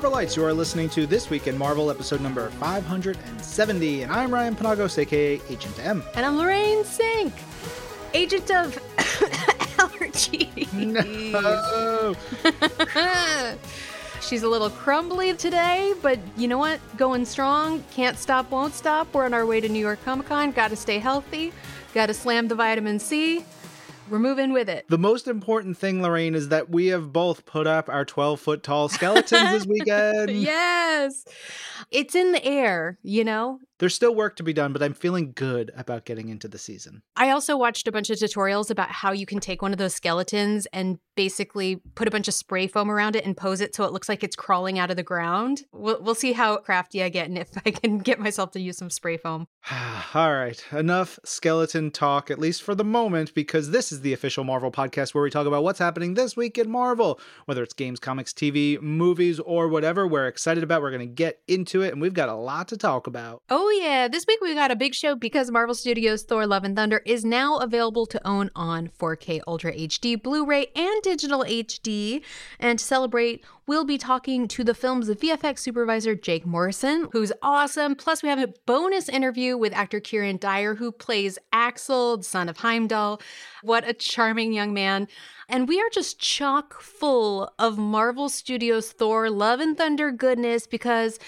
Marvelites. You are listening to This Week in Marvel, episode number 570. And I'm Ryan Penagos, aka Agent M. And I'm Lorraine Sink, agent of allergies. No. She's a little crumbly today, but you know what? Going strong. Can't stop, won't stop. We're on our way to New York Comic Con. Got to stay healthy. Got to slam the vitamin C. We're moving with it. The most important thing, Lorraine, is that we have both put up our 12 foot tall skeletons this weekend. yes. It's in the air, you know? There's still work to be done, but I'm feeling good about getting into the season. I also watched a bunch of tutorials about how you can take one of those skeletons and basically put a bunch of spray foam around it and pose it so it looks like it's crawling out of the ground. We'll, we'll see how crafty I get and if I can get myself to use some spray foam. All right, enough skeleton talk, at least for the moment, because this is the official Marvel podcast where we talk about what's happening this week in Marvel. Whether it's games, comics, TV, movies, or whatever we're excited about, we're going to get into it, and we've got a lot to talk about. Oh, Oh, yeah. This week we got a big show because Marvel Studios' Thor Love and Thunder is now available to own on 4K Ultra HD, Blu ray, and digital HD. And to celebrate, we'll be talking to the film's VFX supervisor, Jake Morrison, who's awesome. Plus, we have a bonus interview with actor Kieron Dyer, who plays Axl, son of Heimdall. What a charming young man. And we are just chock full of Marvel Studios Thor Love and Thunder goodness because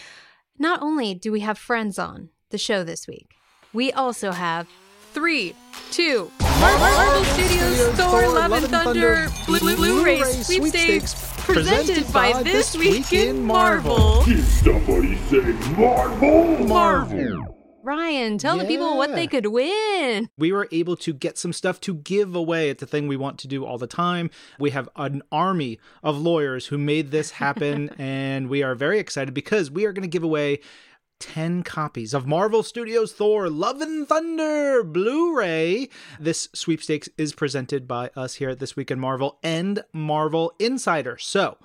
not only do we have friends on the show this week, we also have three, two, Marvel Studios Thor Love and Thunder Blu- Blu-ray sweepstakes presented by This Week in Marvel. Did somebody say Marvel? Marvel. Ryan, tell the people what they could win. we were able to get some stuff to give away. It's a thing we want to do all the time. We have an army of lawyers who made this happen, and we are very excited because we are going to give away 10 copies of Marvel Studios Thor Love and Thunder Blu ray. This sweepstakes is presented by us here at This Week in Marvel and Marvel Insider. So,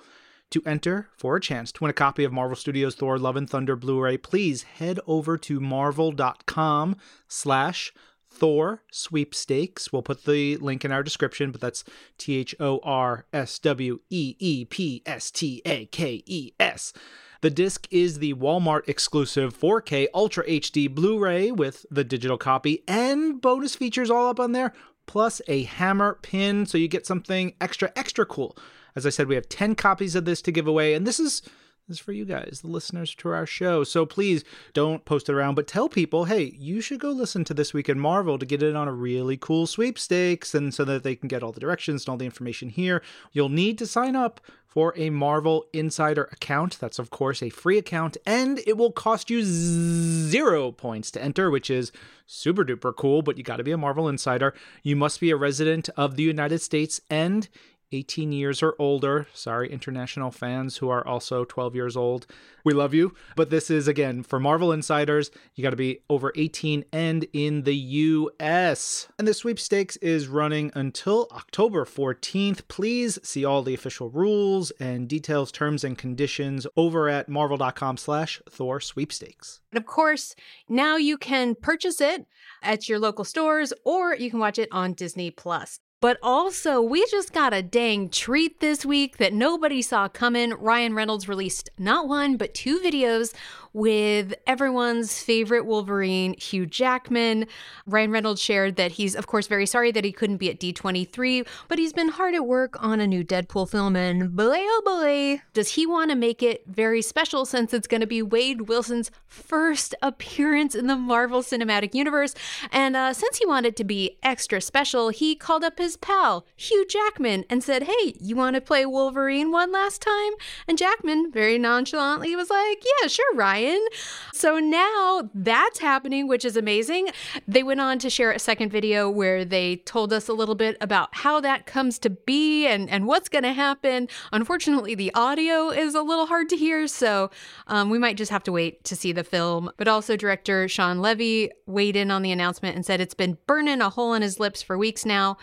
to enter for a chance to win a copy of Marvel Studios Thor Love and Thunder Blu-ray, please head over to marvel.com slash Thor sweepstakes. We'll put the link in our description, but that's T H O R S W E E P S T A K E S. The disc is the Walmart exclusive 4K Ultra HD Blu ray with the digital copy and bonus features all up on there, plus a hammer pin, so you get something extra, extra cool. As I said, we have 10 copies of this to give away, and this is this is for you guys, the listeners to our show. So please don't post it around, but tell people, hey, you should go listen to This Week in Marvel to get in on a really cool sweepstakes and so that they can get all the directions and all the information here. You'll need to sign up for a Marvel Insider account. That's, of course, a free account, and it will cost you zero points to enter, which is super duper cool, but you got to be a Marvel Insider. You must be a resident of the United States and 18 years or older. Sorry, international fans who are also 12 years old. We love you. But this is, again, for Marvel Insiders, you got to be over 18 and in the US. And the sweepstakes is running until October 14th. Please see all the official rules and details, terms, and conditions over at marvel.com slash Thor sweepstakes. And of course, now you can purchase it at your local stores or you can watch it on Disney Plus. But also, we just got a dang treat this week that nobody saw coming. Ryan Reynolds released not one, but two videos with everyone's favorite Wolverine, Hugh Jackman. Ryan Reynolds shared that he's, of course, very sorry that he couldn't be at D23, but he's been hard at work on a new Deadpool film, and boy, oh boy, does he want to make it very special since it's going to be Wade Wilson's first appearance in the Marvel Cinematic Universe. And uh, since he wanted to be extra special, he called up his pal, Hugh Jackman, and said, Hey, you want to play Wolverine one last time? And Jackman very nonchalantly was like, Yeah, sure, Ryan. So now that's happening, which is amazing. They went on to share a second video where they told us a little bit about how that comes to be and, and what's going to happen. Unfortunately, the audio is a little hard to hear, so um, we might just have to wait to see the film. But also, director Shawn Levy weighed in on the announcement and said it's been burning a hole in his lips for weeks now,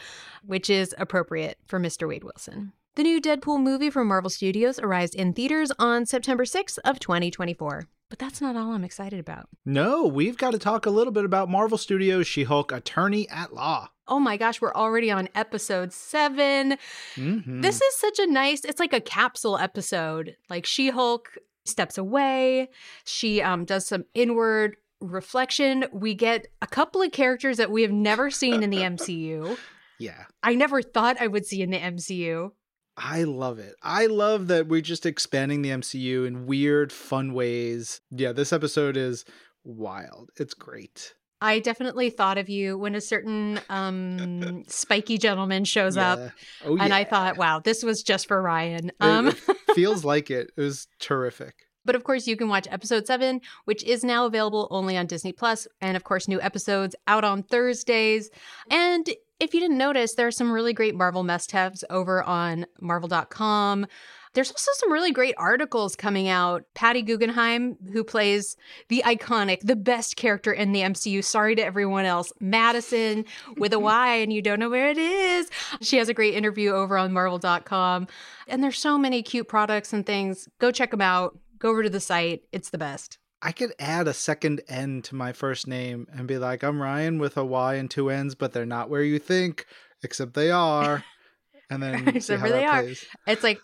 which is appropriate for Mr. Wade Wilson. The new Deadpool movie from Marvel Studios arrives in theaters on September 6th of 2024. But that's not all I'm excited about. No, we've got to talk a little bit about Marvel Studios She Hulk Attorney at Law. Oh my gosh, we're already on episode 7. Mhm. This is such a nice, it's like a capsule episode. Like She Hulk steps away. She um, does some inward reflection. We get a couple of characters that we have never seen in the MCU. Yeah. I never thought I would see in the MCU. I love it. I love that we're just expanding the MCU in weird, fun ways. Yeah, this episode is wild. It's great. I definitely thought of you when a certain um, spiky gentleman shows up, Yeah. Oh, and I thought, wow, this was just for Ryan. It- Um, it feels like it. It was terrific. But of course, you can watch episode seven, which is now available only on Disney Plus, and of course, new episodes out on Thursdays. And if you didn't notice, there are some really great Marvel must-haves over on Marvel.com. There's also some really great articles coming out. Patty Guggenheim, who plays the iconic, the best character in the MCU, sorry to everyone else, Madisynn with a Y, and you don't know where it is. She has a great interview over on Marvel.com. And there's so many cute products and things. Go check them out. Go over to the site. It's the best. I could add a second N to my first name and be like, I'm Ryan with a Y and two N's, but they're not where you think, except they are. And then see Except how where they that are. It's like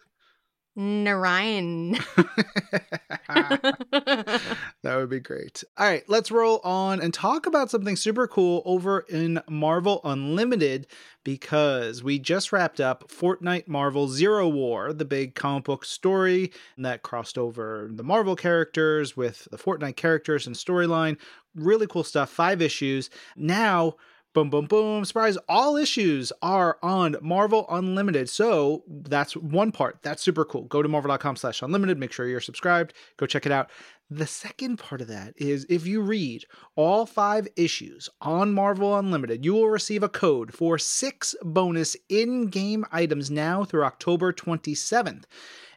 Narayan. that would be great. All right, let's roll on and talk about something super cool over in Marvel Unlimited because we just wrapped up Fortnite Marvel Zero War, the big comic book story that crossed over the Marvel characters with the Fortnite characters and storyline. Really cool stuff. Five issues. Now, boom, boom, boom. Surprise. All issues are on Marvel Unlimited. So that's one part. That's super cool. Go to marvel.com slash unlimited. Make sure you're subscribed. Go check it out. The second part of that is if you read all five issues on Marvel Unlimited, you will receive a code for six bonus in game items now through October 27th.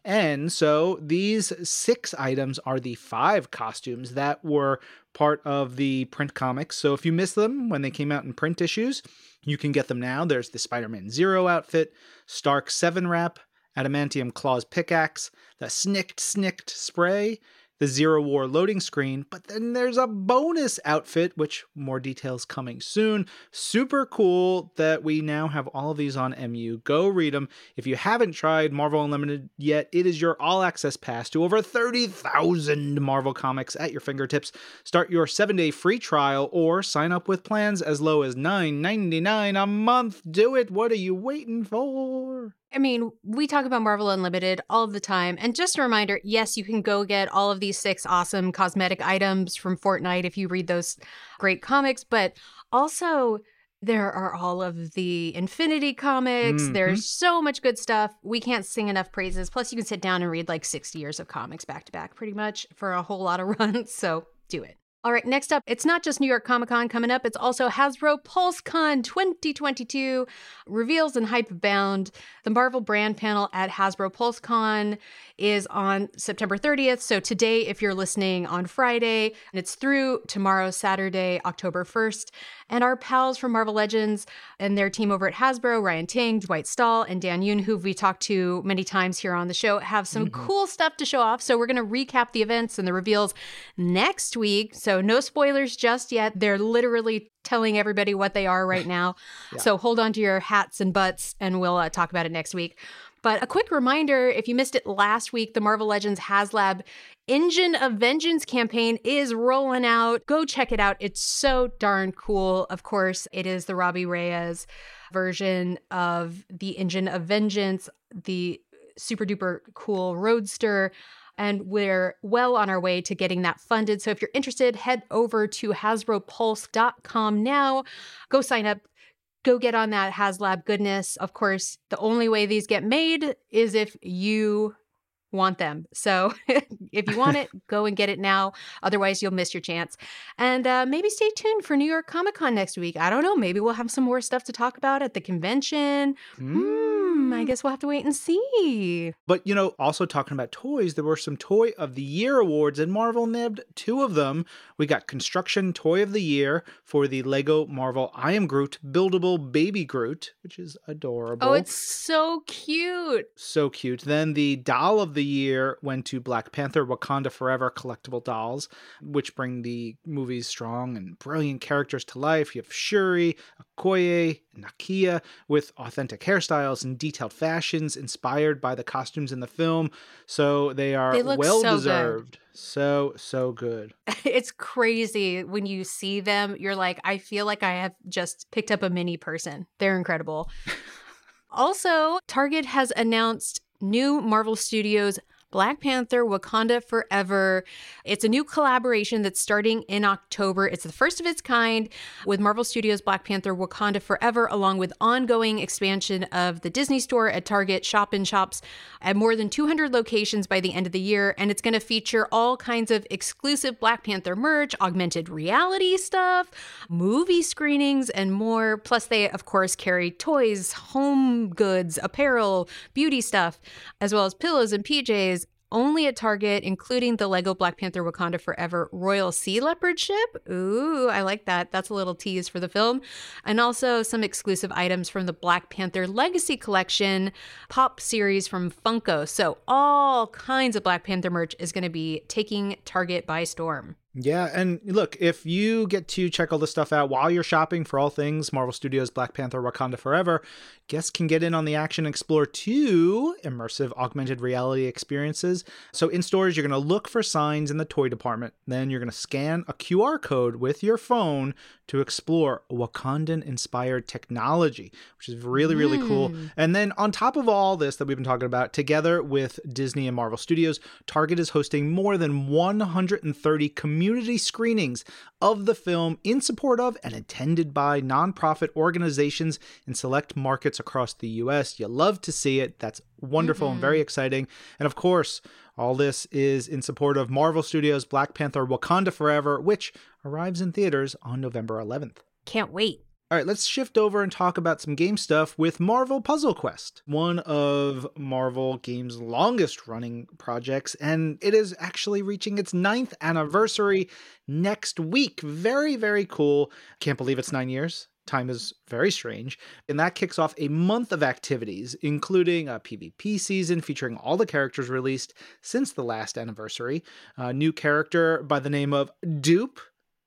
And so these six items are the five costumes that were part of the print comics. So if you missed them when they came out in print issues, you can get them now. There's the Spider Man Zero outfit, Stark 7 wrap, Adamantium Claws pickaxe, the Snicked Snicked spray, the Zero War loading screen, but then there's a bonus outfit, which more details coming soon. Super cool that we now have all of these on MU. Go read them. If you haven't tried Marvel Unlimited yet, it is your all access pass to over 30,000 Marvel comics at your fingertips. Start your seven day free trial or sign up with plans as low as $9.99 a month. Do it. What are you waiting for? I mean, we talk about Marvel Unlimited all the time. And just a reminder yes, you can go get all of these six awesome cosmetic items from Fortnite if you read those great comics, but also. There are all of the Infinity comics. Mhm. There's so much good stuff. We can't sing enough praises. Plus, you can sit down and read like 60 years of comics back to back, pretty much, for a whole lot of runs. So do it. All right, next up, it's not just New York Comic Con coming up, it's also Hasbro PulseCon 2022 reveals and hype bound The Marvel brand panel at Hasbro PulseCon is on September 30th. So today, if you're listening on Friday, and it's through tomorrow, Saturday, October 1st. And our pals from Marvel Legends and their team over at Hasbro, Ryan Ting, Dwight Stahl, and Dan Yoon, who we talked to many times here on the show, have some cool stuff to show off. So we're going to recap the events and the reveals next week. So no spoilers just yet. They're literally telling everybody what they are right now. So hold on to your hats and butts, and we'll uh, talk about it next week. But a quick reminder if you missed it last week, the Marvel Legends HasLab Engine of Vengeance campaign is rolling out. Go check it out. It's so darn cool. Of course, it is the Robbie Reyes version of the Engine of Vengeance, the super duper cool roadster. And we're well on our way to getting that funded. So if you're interested, head over to HasbroPulse.com now. Go sign up. Go get on that HasLab goodness. Of course, the only way these get made is if you want them. So if you want it, go and get it now. Otherwise, you'll miss your chance. And uh, maybe stay tuned for New York Comic Con next week. I don't know. Maybe we'll have some more stuff to talk about at the convention. Hmm, I guess we'll have to wait and see. But you know, also talking about toys, there were some Toy of the Year awards, and Marvel nabbed two of them. We got Construction Toy of the Year for the Lego Marvel I Am Groot buildable Baby Groot, which is adorable. Oh, it's so cute. so cute. Then the Doll of the Year went to Black Panther Wakanda Forever collectible dolls, which bring the movie's strong and brilliant characters to life. You have Shuri, Okoye, Nakia, with authentic hairstyles and detailed fashions inspired by the costumes in the film. So they are They well so good. deserved. So, so good. it's crazy when you see them. You're like, I feel like I have just picked up a mini person. They're incredible. also, Target has announced new Marvel Studios Black Panther Wakanda Forever. It's a new collaboration that's starting in October. It's the first of its kind with Marvel Studios Black Panther Wakanda Forever, along with ongoing expansion of the Disney store at Target shop in shops at more than 200 locations by the end of the year. And it's going to feature all kinds of exclusive Black Panther merch, augmented reality stuff, movie screenings, and more. Plus, they, of course, carry toys, home goods, apparel, beauty stuff, as well as pillows and PJs only at Target, including the Lego Black Panther Wakanda Forever Royal Sea Leopard ship. Ooh, I like that. That's a little tease for the film. And also some exclusive items from the Black Panther Legacy Collection pop series from Funko. So, all kinds of Black Panther merch is going to be taking Target by storm. Yeah, and look, if you get to check all this stuff out while you're shopping for all things Marvel Studios Black Panther Wakanda Forever, guests can get in on the action explore two immersive augmented reality experiences. So in stores, you're going to look for signs in the toy department. Then you're going to scan a QR code with your phone to explore Wakandan inspired technology, which is really, really cool. Hmm. And then on top of all this that we've been talking about, together with Disney and Marvel Studios, Target is hosting more than 130 community screenings of the film in support of and attended by nonprofit organizations in select markets across the US. You love to see it. That's wonderful and very mm-hmm. exciting. And of course, all this is in support of Marvel Studios' Black Panther Wakanda Forever, which arrives in theaters on November 11th. Can't wait. All right, let's shift over and talk about some game stuff with Marvel Puzzle Quest, one of Marvel Games' longest running projects, and it is actually reaching its ninth anniversary next week. Very, very cool. Can't believe it's nine years. Time is very strange. And that kicks off a month of activities, including a PvP season featuring all the characters released since the last anniversary. A new character by the name of Doop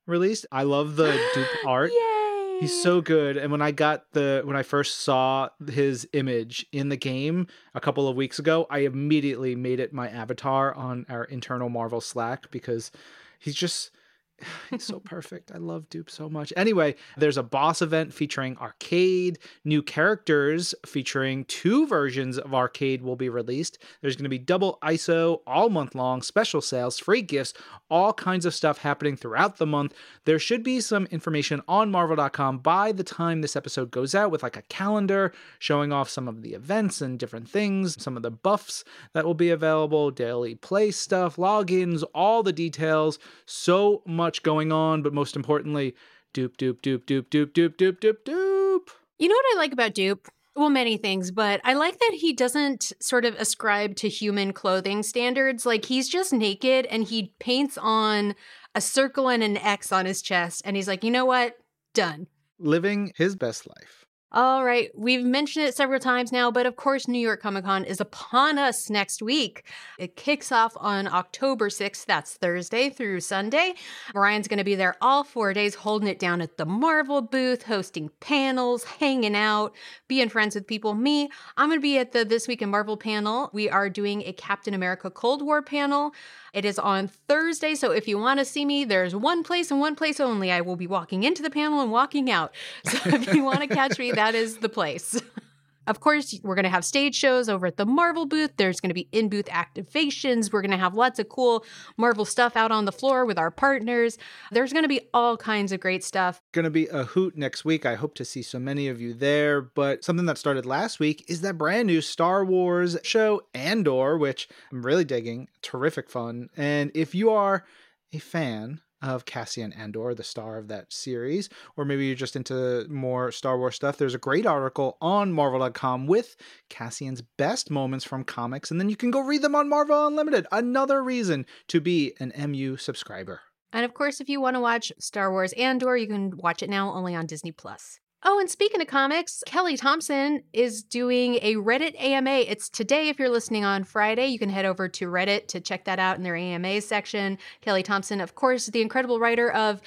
released. I love the Doop art. Yay! He's so good. And when I got the when I first saw his image in the game a couple of weeks ago, I immediately made it my avatar on our internal Marvel Slack because he's just he's so perfect. I love Doop so much. Anyway, there's a boss event featuring arcade, new characters featuring two versions of arcade will be released. There's going to be double ISO all month long, special sales, free gifts, all kinds of stuff happening throughout the month. There should be some information on marvel.com by the time this episode goes out with like a calendar showing off some of the events and different things, some of the buffs that will be available, daily play stuff, logins, all the details. So much going on, but most importantly, doop doop doop doop doop doop doop doop doop. You know what I like about Doop? Well, many things, but I like that he doesn't sort of ascribe to human clothing standards. Like he's just naked and he paints on a circle and an X on his chest. And he's like, you know what? Done. Living his best life. All right, we've mentioned it several times now, but of course, New York Comic Con is upon us next week. It kicks off on October 6th. That's Thursday through Sunday. Ryan's going to be there all four days, holding it down at the Marvel booth, hosting panels, hanging out, being friends with people. Me, I'm going to be at the This Week in Marvel panel. We are doing a Captain America Cold War panel. It is on Thursday, so if you want to see me, there's one place and one place only. I will be walking into the panel and walking out. So if you want to catch me, that is the place. Of course, we're going to have stage shows over at the Marvel booth. There's going to be in booth activations. We're going to have lots of cool Marvel stuff out on the floor with our partners. There's going to be all kinds of great stuff. Going to be a hoot next week. I hope to see so many of you there. But something that started last week is that brand new Star Wars show, Andor, which I'm really digging. Terrific fun. And if you are a fan, of Cassian Andor, the star of that series, or maybe you're just into more Star Wars stuff, there's a great article on Marvel.com with Cassian's best moments from comics, and then you can go read them on Marvel Unlimited. Another reason to be an MU subscriber. And of course, if you want to watch Star Wars Andor, you can watch it now only on Disney Plus. Oh, and speaking of comics, Kelly Thompson is doing a Reddit AMA. It's today if you're listening on Friday. You can head over to Reddit to check that out in their AMA section. Kelly Thompson, of course, the incredible writer of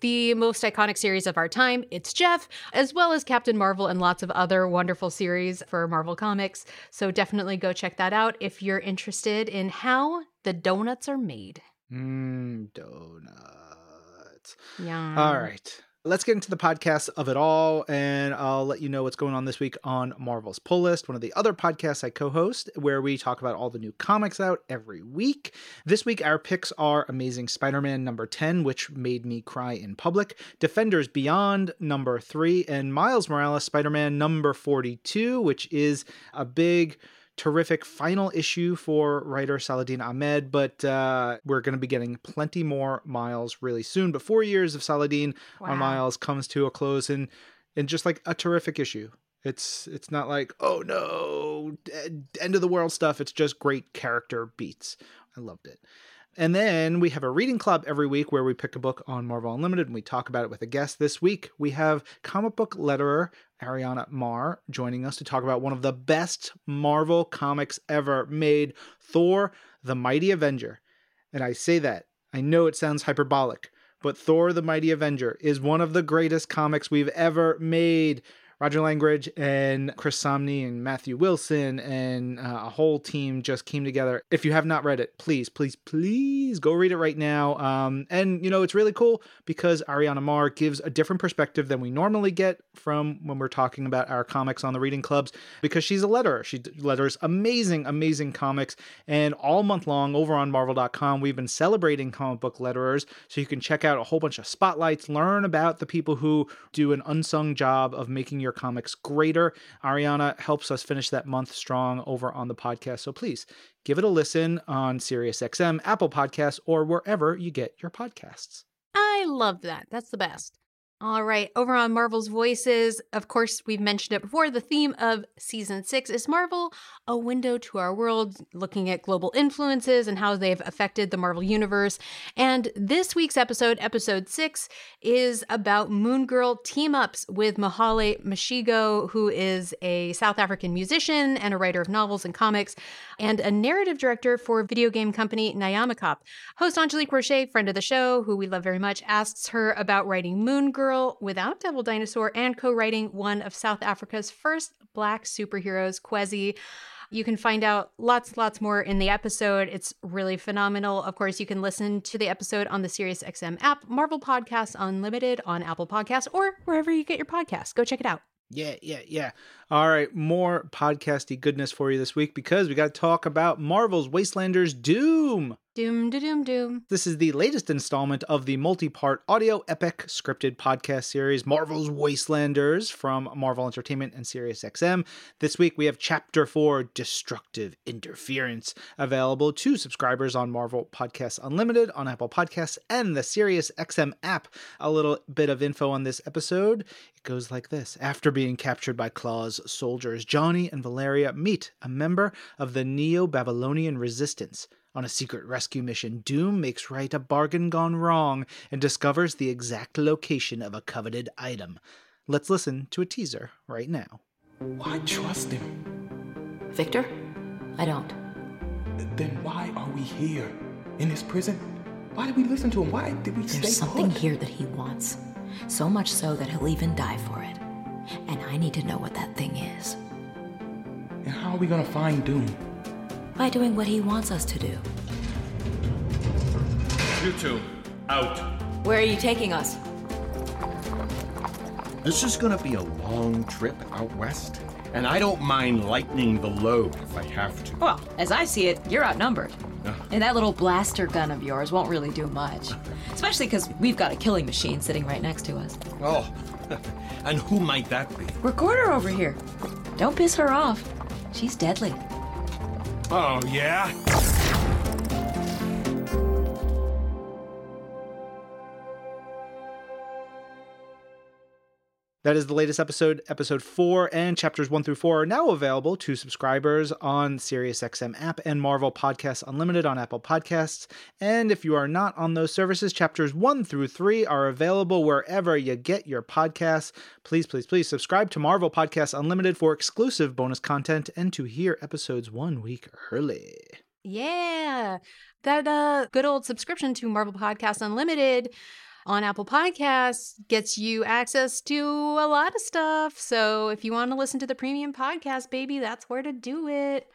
the most iconic series of our time, It's Jeff, as well as Captain Marvel and lots of other wonderful series for Marvel Comics. So definitely go check that out if you're interested in how the donuts are made. Mmm, donuts. Yeah. All right. Let's get into the podcast of it all, and I'll let you know what's going on this week on Marvel's Pull List, one of the other podcasts I co host, where we talk about all the new comics out every week. This week, our picks are Amazing Spider Man number 10, which made me cry in public, Defenders Beyond number 3, and Miles Morales Spider Man number 42, which is a big terrific final issue for writer Saladin Ahmed, but uh, we're going to be getting plenty more Miles really soon. But four years of Saladin Wow. on Miles comes to a close in, in just like a terrific issue. It's it's not like oh no end of the world stuff. It's just great character beats. I loved it. And then we have a reading club every week where we pick a book on Marvel Unlimited and we talk about it with a guest. This week we have comic book letterer Ariana Maher joining us to talk about one of the best Marvel comics ever made, Thor the Mighty Avenger. And I say that, I know it sounds hyperbolic, but Thor the Mighty Avenger is one of the greatest comics we've ever made. Roger Langridge and Chris Samnee and Matthew Wilson and uh, a whole team just came together. If you have not read it, please, please, please go read it right now. Um, and you know, it's really cool because Ariana Maher gives a different perspective than we normally get from when we're talking about our comics on the reading clubs because she's a letterer. She letters amazing, amazing comics. And all month long over on Marvel.com, we've been celebrating comic book letterers. So you can check out a whole bunch of spotlights, learn about the people who do an unsung job of making your comics greater. Ariana helps us finish that month strong over on the podcast. So please give it a listen on SiriusXM, Apple Podcasts, or wherever you get your podcasts. I love that. That's the best. All right, over on Marvel's Voices, of course, we've mentioned it before. The theme of season six is Marvel, a window to our world, looking at global influences and how they've affected the Marvel Universe. And this week's episode, episode six, is about Moon Girl team ups with Mohale Mashigo, who is a South African musician and a writer of novels and comics, and a narrative director for video game company Nyamakop. Host Angelique Roche, friend of the show, who we love very much, asks her about writing Moon Girl without Devil Dinosaur and co writing one of South Africa's first black superheroes, Kwezi. You can find out lots, lots more in the episode. It's really phenomenal. Of course, you can listen to the episode on the SiriusXM app, Marvel Podcasts Unlimited on Apple Podcasts, or wherever you get your podcasts. Go check it out. Yeah, yeah, yeah. All right, more podcasty goodness for you this week because we got to talk about Marvel's Wastelanders Doom. Doom, doom, doom. This is the latest installment of the multi part audio epic scripted podcast series Marvel's Wastelanders from Marvel Entertainment and SiriusXM. This week we have Chapter 4 Destructive Interference available to subscribers on Marvel Podcasts Unlimited on Apple Podcasts and the SiriusXM app. A little bit of info on this episode. It goes like this After being captured by Claw's soldiers, Johnny and Valeria meet a member of the Neo Babylonian Resistance. On a secret rescue mission, Doom makes right a bargain gone wrong and discovers the exact location of a coveted item. Let's listen to a teaser right now. Why trust him? Victor? I don't. Then why are we here? In this prison? Why did we listen to him? Why did we stay There's something put? here that he wants. So much so that he'll even die for it. And I need to know what that thing is. And how are we gonna find Doom? By doing what he wants us to do. You two, out. Where are you taking us? This is gonna be a long trip out west, and I don't mind lightening the load if I have to. Well, as I see it, you're outnumbered. And that little blaster gun of yours won't really do much. Especially because we've got a killing machine sitting right next to us. Oh, and who might that be? Recorder over here. Don't piss her off. She's deadly. Oh, yeah? That is the latest episode, episode four, and chapters one through four are now available to subscribers on SiriusXM app and Marvel Podcasts Unlimited on Apple Podcasts. And if you are not on those services, chapters one through three are available wherever you get your podcasts. Please, please, please subscribe to Marvel Podcasts Unlimited for exclusive bonus content and to hear episodes one week early. Yeah. That uh good old subscription to Marvel Podcast Unlimited on Apple Podcasts gets you access to a lot of stuff. So if you want to listen to the premium podcast, baby, that's where to do it.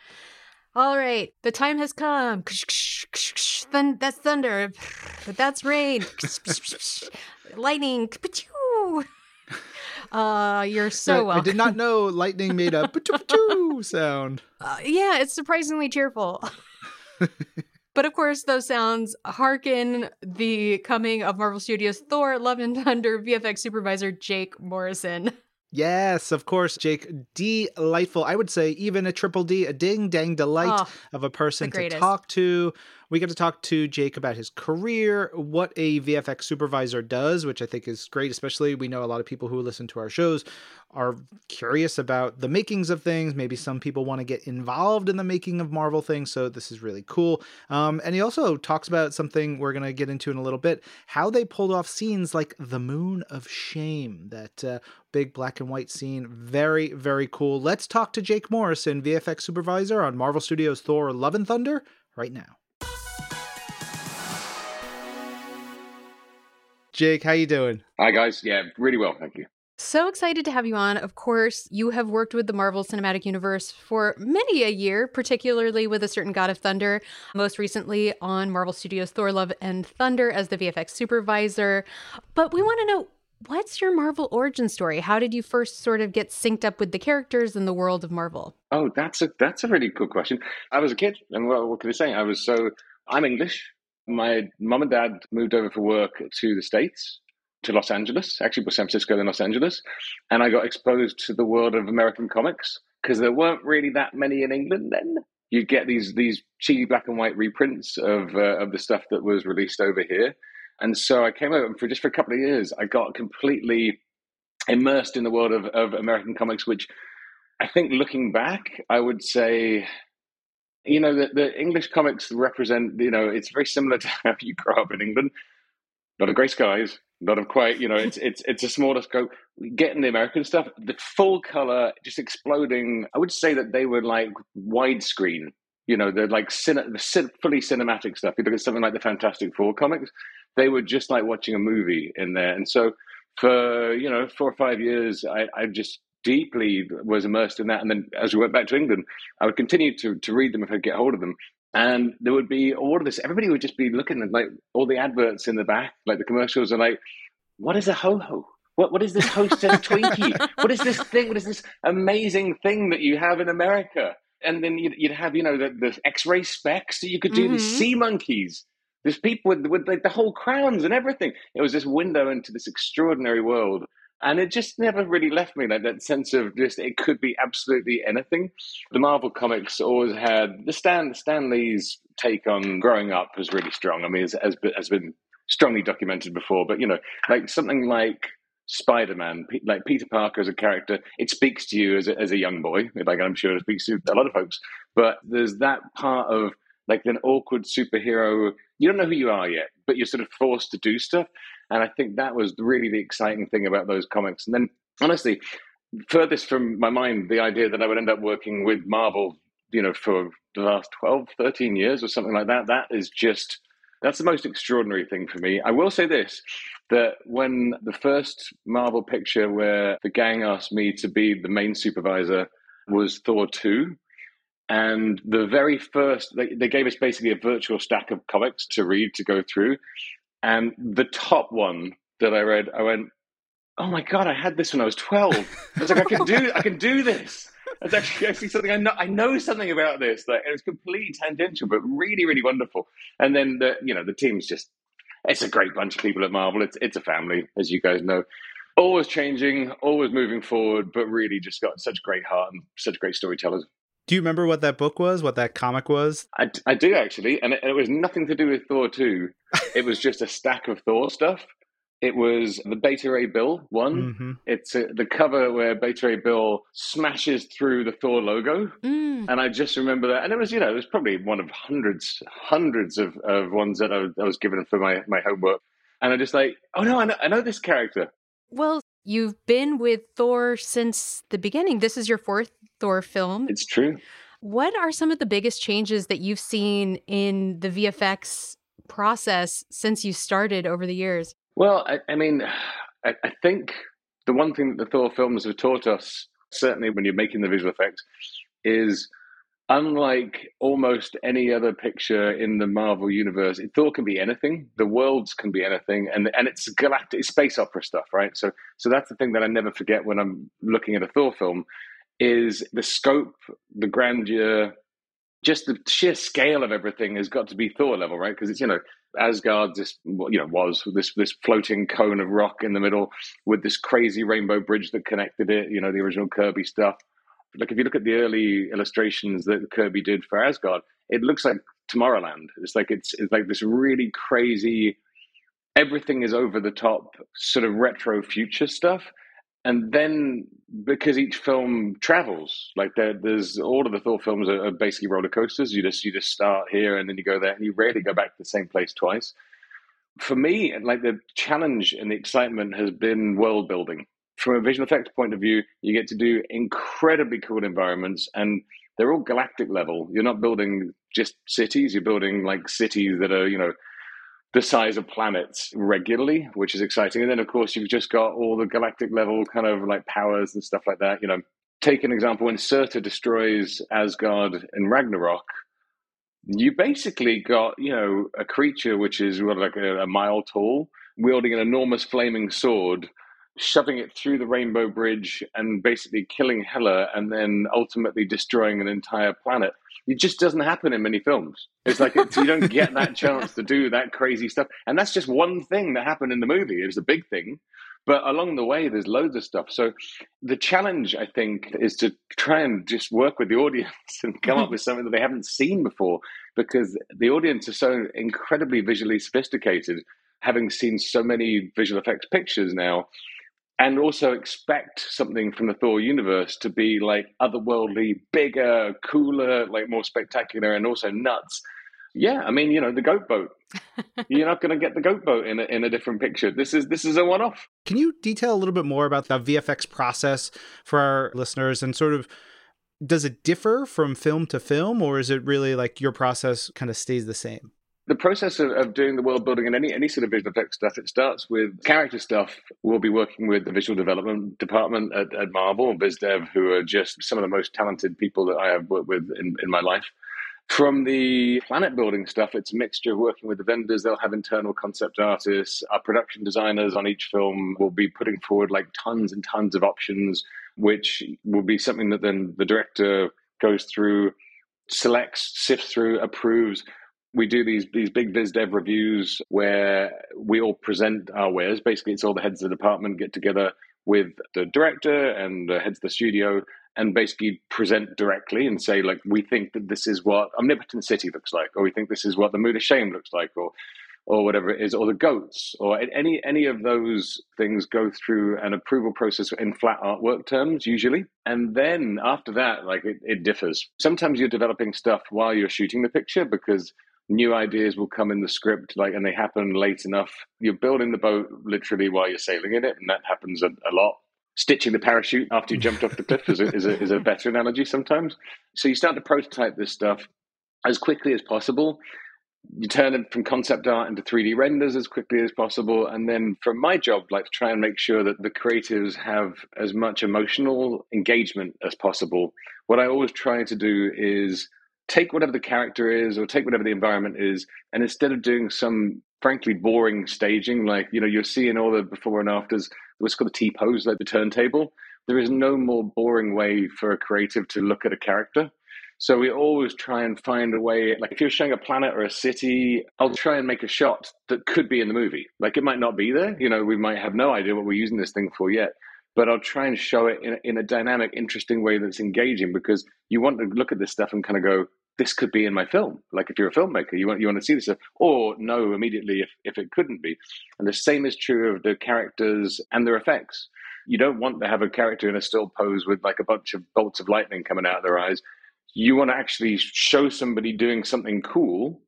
All right, the time has come. Then that's thunder. But that's rain. Lightning. Uh, you're so I, I did not know lightning made a sound. Uh, yeah, it's surprisingly cheerful. but of course, those sounds harken the coming of Marvel Studios Thor Love and Thunder VFX supervisor Jake Morrison. Yes, of course, Jake. Delightful. I would say even a triple D, a ding dang delight Oh, of a person to talk to. We get to talk to Jake about his career, what a VFX supervisor does, which I think is great. Especially, we know a lot of people who listen to our shows are curious about the makings of things. Maybe some people want to get involved in the making of Marvel things. So, this is really cool. Um, and he also talks about something we're going to get into in a little bit how they pulled off scenes like the Moon of Shame, that uh, big black and white scene. Very, very cool. Let's talk to Jake Morrison, VFX supervisor on Marvel Studios Thor Love and Thunder, right now. Jake, how you doing? Hi guys, yeah, really well, thank you. So excited to have you on. Of course, you have worked with the Marvel Cinematic Universe for many a year, particularly with a certain God of Thunder, most recently on Marvel Studios Thor Love and Thunder as the VFX supervisor. But we want to know what's your Marvel origin story? How did you first sort of get synced up with the characters in the world of Marvel? Oh, that's a that's a really good question. I was a kid, and what, what can I say? I was so I'm English. My mum and dad moved over for work to the states, to Los Angeles, actually, was San Francisco, then Los Angeles, and I got exposed to the world of American comics because there weren't really that many in England then. You get these these cheesy black and white reprints of uh, of the stuff that was released over here, and so I came over and for just for a couple of years. I got completely immersed in the world of, of American comics, which I think looking back, I would say, you know, the, the English comics represent, you know, it's very similar to how you grow up in England. Not a of grey skies, a lot of quite, you know, it's it's it's a smaller scope. Getting the American stuff, the full color, just exploding. I would say that they were like widescreen. You know, they're like cine, the cin, fully cinematic stuff. You look at something like the Fantastic Four comics, they were just like watching a movie in there. And so, for you know, four or five years, I, I just deeply was immersed in that. And then as we went back to England, I would continue to to read them if I could get hold of them. And there would be all of this. Everybody would just be looking at like all the adverts in the back, like the commercials, and like, what is a ho ho? What what is this Hostess Twinkie? What is this thing? What is this amazing thing that you have in America? And then you'd, you'd have you know the, the X-ray specs. So you could do Mhm. these sea monkeys. There's people with with like the whole crowns and everything. It was this window into this extraordinary world and it just never really left me like that sense of just it could be absolutely anything. The Marvel comics always had the Stan Stan Lee's take on growing up was really strong. I mean, as has been, has been strongly documented before, but you know, like something like Spider Man, like Peter Parker as a character, it speaks to you as a, as a young boy. Like I'm sure it speaks to a lot of folks. But there's that part of like an awkward superhero. You don't know who you are yet, but you're sort of forced to do stuff. And I think that was really the exciting thing about those comics. And then, honestly, furthest from my mind, the idea that I would end up working with Marvel, you know, for the last 12, 13 years or something like that, that is just, that's the most extraordinary thing for me. I will say this that when the first Marvel picture where the gang asked me to be the main supervisor was Thor 2, and the very first, they, they gave us basically a virtual stack of comics to read, to go through. And the top one that I read, I went, "Oh my god, I had this when I was 12. I was like, I can do, I can do this. That's actually, actually something I know. I know something about this. Like, it was completely tangential, but really, really wonderful. And then the, you know, the team's just, it's a great bunch of people at Marvel. It's it's a family, as you guys know. Always changing, always moving forward, but really just got such great heart and such great storytellers. Do you remember what that book was? What that comic was? I, I do actually, and it, it was nothing to do with Thor 2. It was just a stack of Thor stuff. It was the Beta Ray Bill one. Mhm. It's uh, the cover where Beta Ray Bill smashes through the Thor logo. Mm. And I just remember that. And it was, you know, it was probably one of hundreds, hundreds of, of ones that I, was- I was given for my, my homework. And I just like, oh no, I know, I know this character. Well, you've been with Thor since the beginning. This is your fourth Thor film. It's true. What are some of the biggest changes that you've seen in the VFX process since you started over the years? Well, I, I mean, I, I think the one thing that the Thor films have taught us, certainly when you're making the visual effects, is unlike almost any other picture in the Marvel universe, Thor can be anything. The worlds can be anything, and and it's galactic, space opera stuff, right? So so that's the thing that I never forget when I'm looking at a Thor film, is the scope, the grandeur, just the sheer scale of everything has got to be Thor level, right? Because it's you know Asgard, this you know was this this floating cone of rock in the middle with this crazy rainbow bridge that connected it. You know the original Kirby stuff. Like if you look at the early illustrations that Kirby did for Asgard, it looks like Tomorrowland. It's like it's it's like this really crazy. Everything is over the top, sort of retro future stuff and then because each film travels like there, there's all of the thor films are, are basically roller coasters you just you just start here and then you go there and you rarely go back to the same place twice for me like the challenge and the excitement has been world building from a visual effects point of view you get to do incredibly cool environments and they're all galactic level you're not building just cities you're building like cities that are you know the size of planets regularly, which is exciting. And then, of course, you've just got all the galactic level kind of like powers and stuff like that. You know, take an example when Surtur destroys Asgard in Ragnarok, you basically got, you know, a creature which is what, like a, a mile tall, wielding an enormous flaming sword, shoving it through the Rainbow Bridge and basically killing Hela and then ultimately destroying an entire planet. It just doesn't happen in many films. It's like it's, you don't get that chance to do that crazy stuff. And that's just one thing that happened in the movie. It was a big thing. But along the way, there's loads of stuff. So the challenge, I think, is to try and just work with the audience and come up with something that they haven't seen before because the audience is so incredibly visually sophisticated, having seen so many visual effects pictures now and also expect something from the Thor universe to be like otherworldly, bigger, cooler, like more spectacular, and also nuts. Yeah, I mean, you know, the goat boat. You're not going to get the goat boat in a, in a different picture. This is this is a one-off. Can you detail a little bit more about the VFX process for our listeners and sort of does it differ from film to film or is it really like your process kind of stays the same? The process of, of doing the world building and any any sort of visual effects stuff, it starts with character stuff. We'll be working with the visual development department at, at Marvel, VisDev, who are just some of the most talented people that I have worked with in, in my life. From the planet building stuff, it's a mixture of working with the vendors. They'll have internal concept artists. Our production designers on each film will be putting forward like tons and tons of options, which will be something that then the director goes through, selects, sifts through, approves, we do these these big vis dev reviews where we all present our wares. Basically, it's all the heads of the department get together with the director and the heads of the studio and basically present directly and say like we think that this is what Omnipotence City looks like or we think this is what the Moon of Shame looks like or or whatever it is or the goats or any any of those things go through an approval process in flat artwork terms usually and then after that like it, it differs sometimes you're developing stuff while you're shooting the picture because new ideas will come in the script like and they happen late enough. You're building the boat literally while you're sailing in it and that happens a, a lot. Stitching the parachute after you jumped off the cliff is a, is, a, is a better analogy sometimes. So you start to prototype this stuff as quickly as possible. You turn it from concept art into 3d renders as quickly as possible and then from my job like to try and make sure that the creatives have as much emotional engagement as possible. What i always try to do is take whatever the character is or take whatever the environment is and instead of doing some frankly boring staging like you know you're seeing all the before and afters what's called the t-pose like the turntable there is no more boring way for a creative to look at a character. So we always try and find a way like if you're showing a planet or a city i'll try and make a shot that could be in the movie. Like it might not be there you know we might have no idea what we're using this thing for yet but I'll try and show it in, in a dynamic, interesting way that's engaging because you want to look at this stuff and kind of go, this could be in my film. Like if you're a filmmaker, you want you want to see this, or no immediately if if it couldn't be. And the same is true of the characters and their effects. You don't want to have a character in a still pose with like a bunch of bolts of lightning coming out of their eyes. You want to actually show somebody doing something cool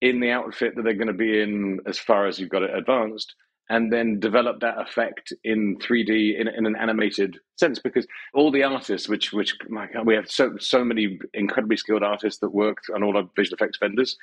in the outfit that they're going to be in as far as you've got it advanced and then develop that effect in 3D in, in an animated sense because all the artists which which my God, we have so so many incredibly skilled artists that work on all our visual effects vendors.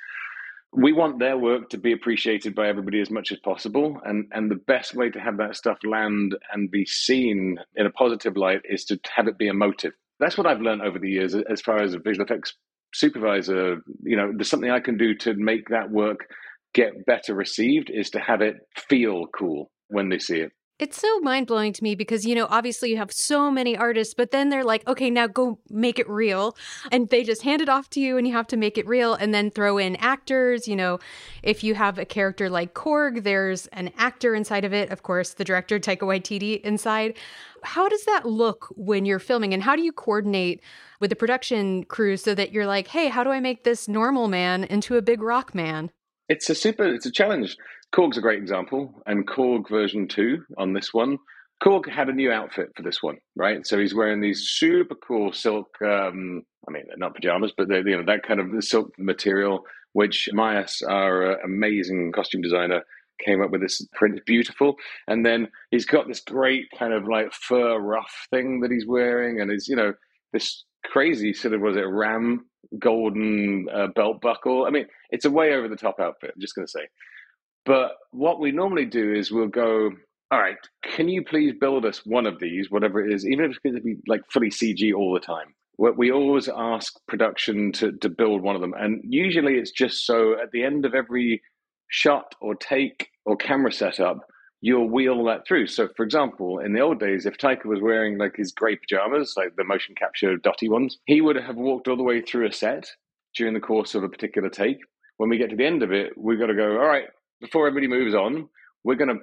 We want their work to be appreciated by everybody as much as possible and and the best way to have that stuff land and be seen in a positive light is to have it be emotive. That's what I've learned over the years as far as a visual effects supervisor you know there's something I can do to make that work get better received is to have it feel cool when they see it. It's so mind blowing to me because, you know, obviously you have so many artists, but then they're like, okay, now go make it real. And they just hand it off to you and you have to make it real and then throw in actors. You know, if you have a character like Korg, there's an actor inside of it. Of course, the director, Taika Waititi, inside. How does that look when you're filming and how do you coordinate with the production crew so that you're like, hey, how do I make this normal man into a big rock man? It's a super it's a challenge. Korg's a great example and korg version 2 on this one korg had a new outfit for this one right? So he's wearing these super cool silk um i mean not pajamas but you know that kind of silk material which Mayes, our uh, amazing costume designer came up with this print beautiful. And then he's got this great kind of like fur ruff thing that he's wearing and is you know this crazy sort of was it ram golden uh, belt buckle. I mean, it's a way over the top outfit. I'm just going to say. But what we normally do is we'll go, all right, can you please build us one of these, whatever it is, even if it's going to be like fully CG all the time. We always ask production to, to build one of them. And usually it's just so at the end of every shot or take or camera setup, you'll wheel that through. So, for example, in the old days, if Taika was wearing like his grey pajamas, like the motion capture dotty ones, he would have walked all the way through a set during the course of a particular take. When we get to the end of it, we've got to go, all right, before everybody moves on, we're going to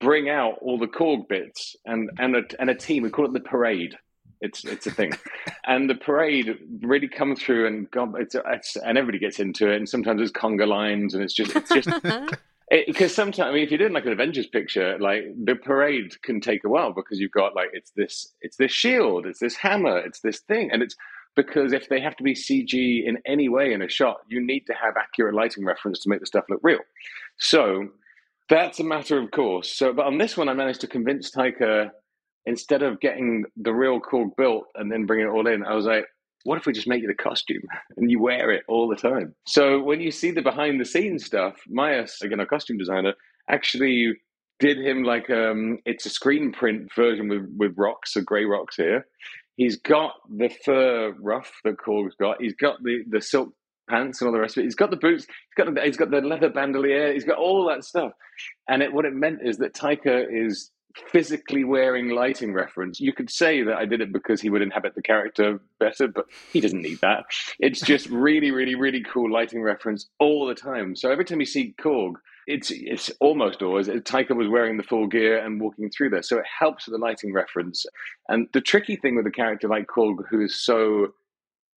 bring out all the Korg bits and, and, a, and a team. We call it the parade. It's it's a thing, and the parade really comes through and God, it's, it's and everybody gets into it. And sometimes there's conga lines, and it's just it's just because sometimes I mean, if you're doing like an Avengers picture, like the parade can take a while because you've got like it's this it's this shield, it's this hammer, it's this thing, and it's because if they have to be CG in any way in a shot, you need to have accurate lighting reference to make the stuff look real. So that's a matter of course. So, but on this one, I managed to convince Taika instead of getting the real Korg built and then bring it all in, I was like, what if we just make you the costume and you wear it all the time? So when you see the behind the scenes stuff, Mayes, again, our costume designer, actually did him like um it's a screen print version with, with rocks, so grey rocks here. He's got the fur ruff that Korg's got. He's got the, the silk pants and all the rest of it. He's got the boots. He's got the, he's got the leather bandolier. He's got all that stuff. And it, what it meant is that Taika is physically wearing lighting reference. You could say that I did it because he would inhabit the character better, but he doesn't need that. It's just really, really, really cool lighting reference all the time. So every time you see Korg, it's it's almost always uh, Taika was wearing the full gear and walking through there. So it helps with the lighting reference. And the tricky thing with a character like Korg, who is so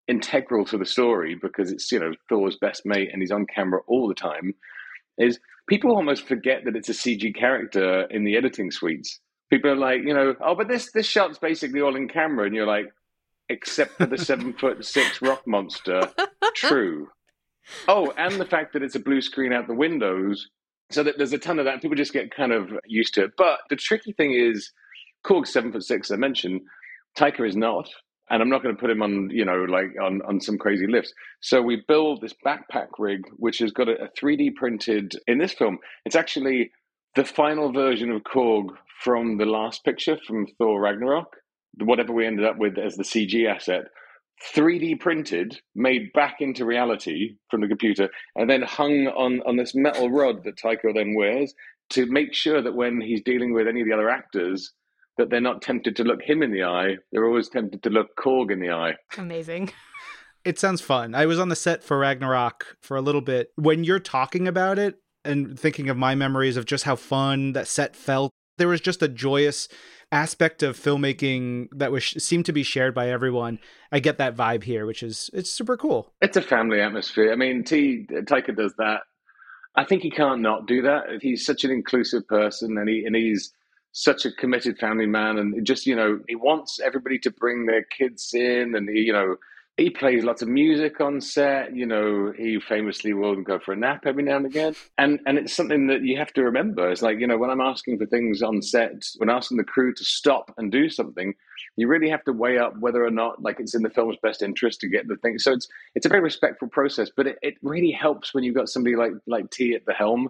integral to the story because it's you know Thor's best mate and he's on camera all the time, is people almost forget that it's a CG character in the editing suites. People are like, you know, oh, but this this shot's basically all in camera, and you're like, except for the seven foot six rock monster. True. Oh, and the fact that it's a blue screen out the windows, so that there's a ton of that. People just get kind of used to it. But the tricky thing is, Korg's seven foot six. I mentioned Taika is not and I'm not going to put him on, you know, like on, on some crazy lifts. So we build this backpack rig, which has got a, a 3D printed in this film. It's actually the final version of Korg from the last picture from Thor Ragnarok, whatever we ended up with as the CG asset. 3D printed, made back into reality from the computer, and then hung on, on this metal rod that Taika then wears to make sure that when he's dealing with any of the other actors, that they're not tempted to look him in the eye. They're always tempted to look Korg in the eye. Amazing. It sounds fun. I was on the set for Ragnarok for a little bit. When you're talking about it and thinking of my memories of just how fun that set felt, there was just a joyous aspect of filmmaking that was seemed to be shared by everyone. I get that vibe here, which is it's super cool. It's a family atmosphere. I mean, T Taika does that. I think he can't not do that. He's such an inclusive person, and he and he's such a committed family man, and just you know he wants everybody to bring their kids in, and he, you know he plays lots of music on set. You know, he famously will go for a nap every now and again. And and it's something that you have to remember. It's like, you know, when I'm asking for things on set, when asking the crew to stop and do something, you really have to weigh up whether or not like it's in the film's best interest to get the thing. So it's it's a very respectful process, but it, it really helps when you've got somebody like like T at the helm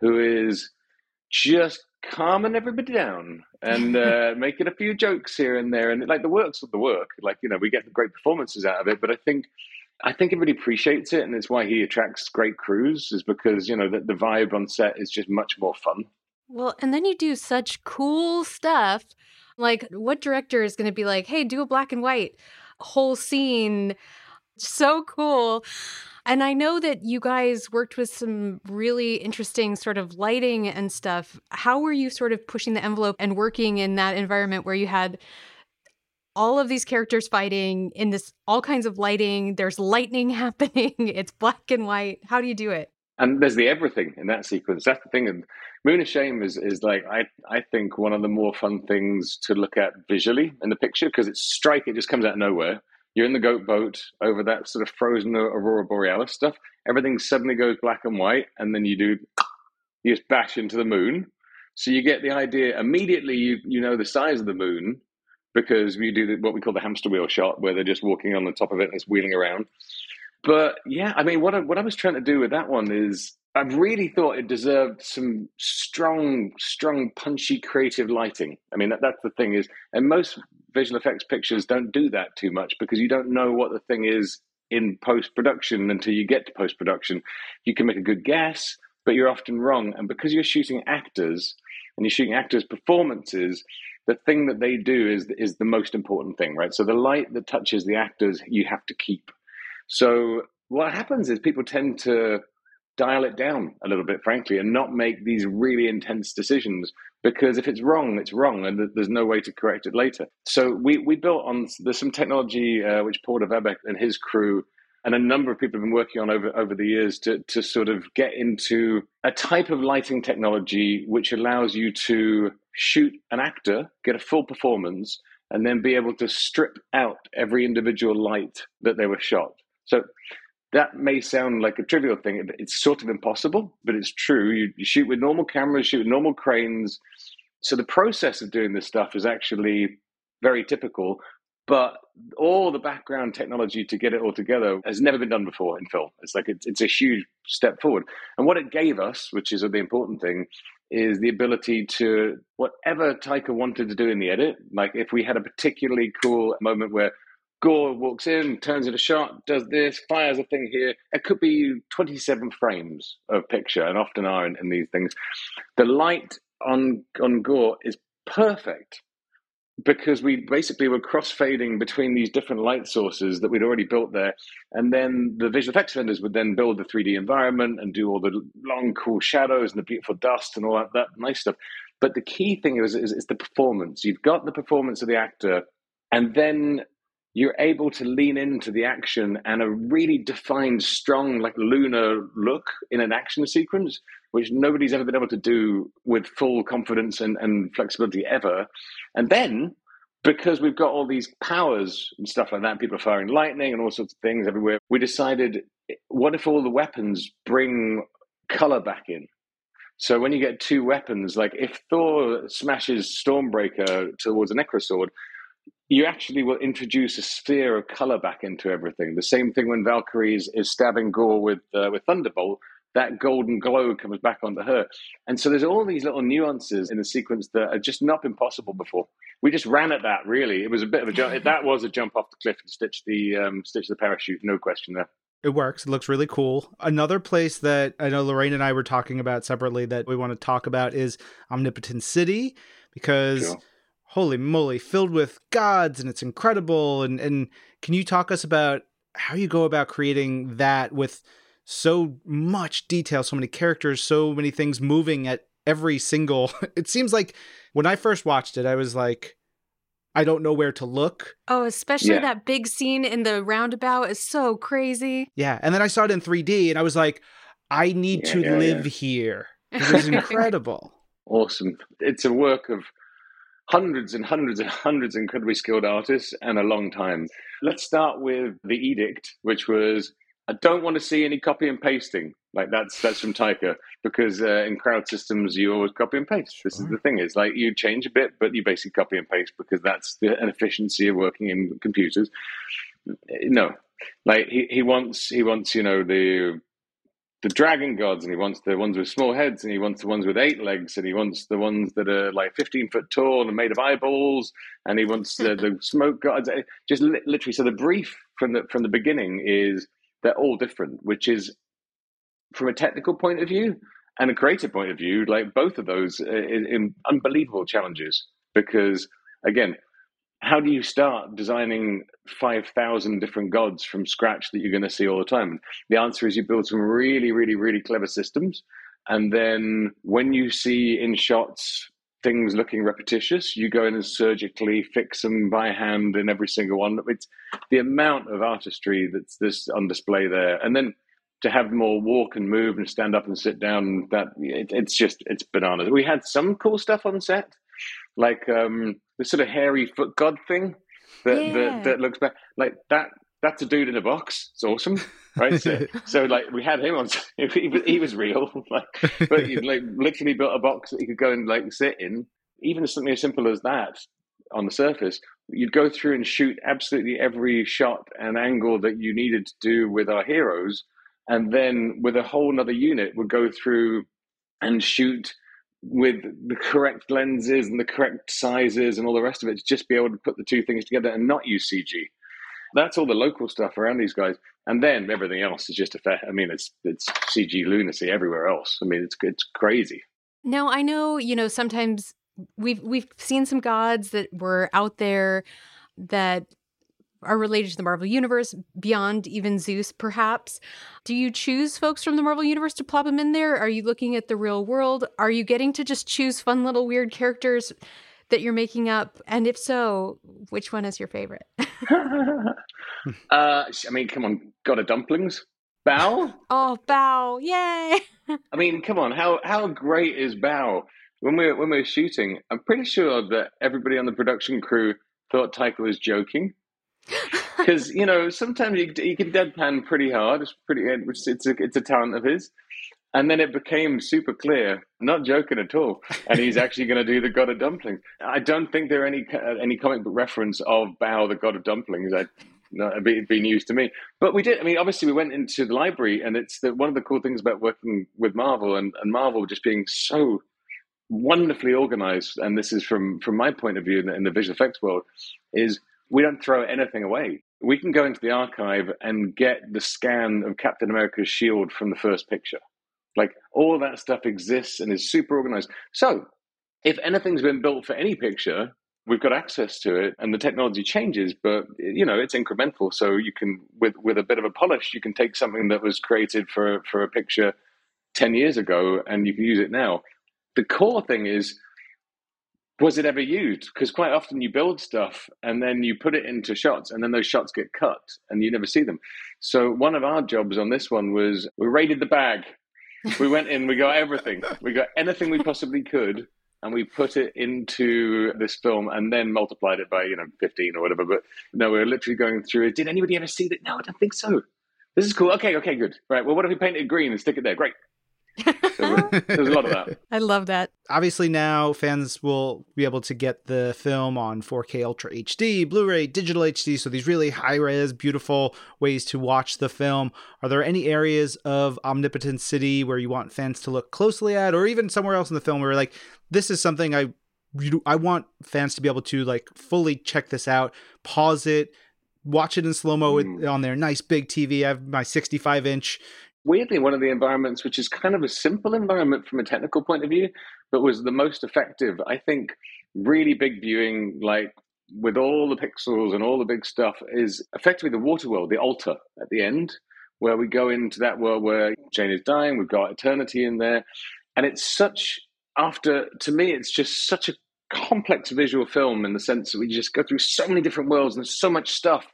who is just calming everybody down and uh, making a few jokes here and there. And like the work's of the work. Like you know, we get great performances out of it. But I think I think everybody appreciates it, and it's why he attracts great crews. Is because you know that the vibe on set is just much more fun. Well, and then you do such cool stuff. Like, what director is going to be like, "Hey, do a black and white whole scene"? So cool. And I know that you guys worked with some really interesting sort of lighting and stuff. How were you sort of pushing the envelope and working in that environment where you had all of these characters fighting in this all kinds of lighting? There's lightning happening, it's black and white. How do you do it? And there's the everything in that sequence. That's the thing. And Moon of Shame is, is like, I, I think, one of the more fun things to look at visually in the picture because it's strike, it just comes out of nowhere you're in the goat boat over that sort of frozen aurora borealis stuff. Everything suddenly goes black and white, and then you do you just bash into the moon. So you get the idea immediately. You you know the size of the moon because we do what we call the hamster wheel shot, where they're just walking on the top of it and it's wheeling around. But yeah, I mean, what I, what I was trying to do with that one is I really thought it deserved some strong, strong, punchy, creative lighting. I mean, that, that's the thing is, and most visual effects pictures don't do that too much because you don't know what the thing is in post production until you get to post production. You can make a good guess, but you're often wrong. And because you're shooting actors and you're shooting actors' performances, the thing that they do is is the most important thing, right? So the light that touches the actors, you have to keep. So what happens is people tend to dial it down a little bit, frankly, and not make these really intense decisions because if it's wrong, it's wrong, and there's no way to correct it later. So we we built on there's some technology uh, which Paul Debevec and his crew and a number of people have been working on over over the years to to sort of get into a type of lighting technology which allows you to shoot an actor, get a full performance, and then be able to strip out every individual light that they were shot. So that may sound like a trivial thing. It's sort of impossible, but it's true. You, you, shoot with normal cameras, shoot with normal cranes. So the process of doing this stuff is actually very typical, but all the background technology to get it all together has never been done before in film. It's like it's, it's a huge step forward. And what it gave us, which is the important thing, is the ability to whatever Taika wanted to do in the edit. Like if we had a particularly cool moment where Gorr walks in, turns in a shot, does this, fires a thing here. It could be 27 frames of picture, and often are in, in these things. The light on on Gorr is perfect because we basically were cross fading between these different light sources that we'd already built there. And then the visual effects vendors would then build the 3D environment and do all the long, cool shadows and the beautiful dust and all that, that nice stuff. But the key thing is, is, is the performance. You've got the performance of the actor, and then you're able to lean into the action and a really defined, strong, like lunar look in an action sequence, which nobody's ever been able to do with full confidence and, and flexibility ever. And then because we've got all these powers and stuff like that, people are firing lightning and all sorts of things everywhere, we decided what if all the weapons bring color back in? So when you get two weapons, like if Thor smashes Stormbreaker towards a Necrosword, you actually will introduce a sphere of color back into everything. The same thing when Valkyrie is, is stabbing Gorr with uh, with Thunderbolt, that golden glow comes back onto her. And so there's all these little nuances in the sequence that are just not been possible before. We just ran at that. Really, it was a bit of a jump. that was a jump off the cliff and stitch the um, stitch the parachute. No question there. It works. It looks really cool. Another place that I know Lorraine and I were talking about separately that we want to talk about is Omnipotence City because. Sure holy moly, filled with gods and it's incredible. And, and can you talk us about how you go about creating that with so much detail, so many characters, so many things moving at every single. It seems like when I first watched it, I was like, I don't know where to look. Oh, especially Yeah. that big scene in the roundabout is so crazy. Yeah. And then I saw it in 3D and I was like, I need Yeah, to yeah, live here. It was incredible. Awesome. It's a work of hundreds and hundreds and hundreds of incredibly skilled artists and a long time. Let's start with the edict, which was I don't want to see any copy and pasting. Like that's that's from Taika because uh, in crowd systems you always copy and paste. This is the thing is like you change a bit, but you basically copy and paste because that's the efficiency of working in computers. No, like he, he wants he wants you know the the dragon gods, and he wants the ones with small heads, and he wants the ones with eight legs, and he wants the ones that are like fifteen foot tall and made of eyeballs, and he wants the, the smoke gods. Just li- literally, so the brief from the from the beginning is they're all different, which is from a technical point of view and a creative point of view, like both of those, uh, in, in unbelievable challenges. Because again, how do you start designing 5,000 different gods from scratch that you're going to see all the time? The answer is you build some really, really, really clever systems. And then when you see in shots things looking repetitious, you go in and surgically fix them by hand in every single one. It's the amount of artistry that's this on display there. And then to have them all walk and move and stand up and sit down, that it, it's just, it's bananas. We had some cool stuff on set like um, the sort of hairy foot god thing that Yeah. that, that looks back like that. That's a dude in a box. It's awesome, right? So, so like we had him on. He, was- he was real, like, but he like literally built a box that he could go and like sit in. Even something as simple as that on the surface, you'd go through and shoot absolutely every shot and angle that you needed to do with our heroes, and then with a whole nother unit would go through and shoot with the correct lenses and the correct sizes and all the rest of it to just be able to put the two things together and not use CG. That's all the local stuff around these guys, and then everything else is just a fair. I mean, it's it's CG lunacy everywhere else. I mean, it's it's crazy. Now I know, you know, sometimes we've we've seen some gods that were out there that are related to the Marvel universe beyond even Zeus perhaps. Do you choose folks from the Marvel universe to plop them in there? Are you looking at the real world? Are you getting to just choose fun little weird characters that you're making up? And if so, which one is your favorite? Uh, I mean, come on, God of dumplings, Bao? oh, Bao. Yay. I mean, come on, how how great is Bao? When we were, when we were shooting, I'm pretty sure that everybody on the production crew thought Taika was joking. Because you know sometimes you, you can deadpan pretty hard. It's pretty. It's it's a, it's a talent of his. And then it became super clear, not joking at all. And he's actually going to do the God of Dumplings. I don't think there are any uh, any comic book reference of Bao, the God of Dumplings. I, no, it'd be, it'd be news to me. But we did. I mean, obviously, we went into the library, and it's the, one of the cool things about working with Marvel and, and Marvel just being so wonderfully organized. And this is from from my point of view in the, in the visual effects world, is we don't throw anything away. We can go into the archive and get the scan of Captain America's shield from the first picture. Like all that stuff exists and is super organized. So if anything's been built for any picture, we've got access to it and the technology changes, but you know, it's incremental. So you can with with a bit of a polish, you can take something that was created for for a picture 10 years ago and you can use it now. The core thing is was it ever used? Because quite often you build stuff and then you put it into shots and then those shots get cut and you never see them. So one of our jobs on this one was we raided the bag. We went in, we got everything. We got anything we possibly could and we put it into this film and then multiplied it by, you know, 15 or whatever. But no, we were literally going through it. Did anybody ever see that? No, I don't think so. This is cool. Okay, okay, good. Right. Well, what if we paint it green and stick it there? Great. So there's a lot of that. I love that. Obviously, now fans will be able to get the film on 4K Ultra HD, Blu ray, digital HD. So, these really high res, beautiful ways to watch the film. Are there any areas of Omnipotence City where you want fans to look closely at, or even somewhere else in the film where, like, this is something I I want fans to be able to like fully check this out, pause it, watch it in slow mo hmm. on their nice big TV. I have my 65 inch. Weirdly one of the environments which is kind of a simple environment from a technical point of view but was the most effective i think really big viewing like with all the pixels and all the big stuff is effectively the water world the altar at the end where we go into that world where jane is dying we've got eternity in there and it's such after to me, it's just such a complex visual film in the sense that we just go through so many different worlds and so much stuff.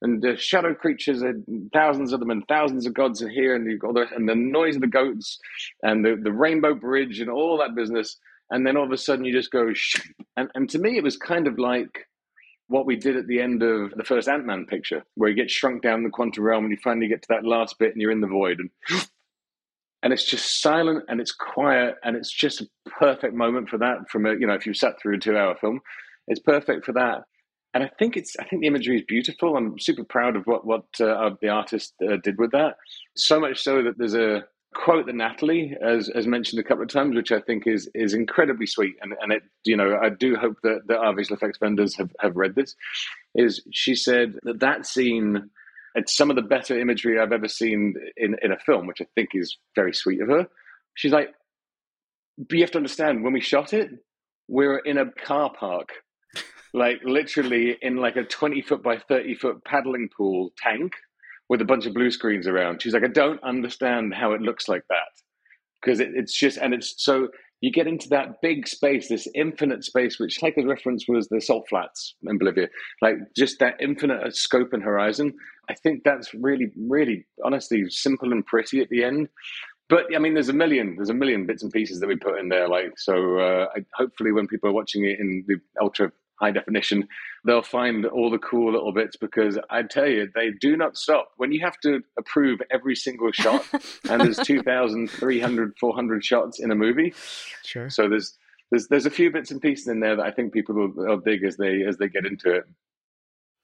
And the shadow creatures, are thousands of them, and thousands of gods are here, and you've got the, and the noise of the goats, and the, the rainbow bridge, and all that business. And then all of a sudden, you just go, Shh. and and to me, it was kind of like what we did at the end of the first Ant Man picture, where you get shrunk down the quantum realm, and you finally get to that last bit, and you're in the void, and and it's just silent and it's quiet and it's just a perfect moment for that from a you know if you sat through a two hour film it's perfect for that and i think it's i think the imagery is beautiful. I'm super proud of what what uh, the artist uh, did with that. So much so that there's a quote that natalie has, has mentioned a couple of times which i think is is incredibly sweet. And and it you know i do hope that, that our visual effects vendors have, have read this is she said that that scene it's some of the better imagery I've ever seen in, in a film, which I think is very sweet of her. She's like, but you have to understand, when we shot it, we are in a car park, like literally in like a 20 foot by 30 foot paddling pool tank with a bunch of blue screens around. She's like, I don't understand how it looks like that. Because it, it's just, and it's so you get into that big space, this infinite space, which Taika's reference was the salt flats in Bolivia, like just that infinite scope and horizon. I think that's really, really, honestly, simple and pretty at the end. But I mean, there's a million, there's a million bits and pieces that we put in there. Like, so uh, I, hopefully, when people are watching it in the ultra high definition, they'll find all the cool little bits because I tell you, they do not stop. When you have to approve every single shot, and there's 2,300, 400 shots in a movie. Sure. So there's there's there's a few bits and pieces in there that I think people will, will dig as they as they get into it.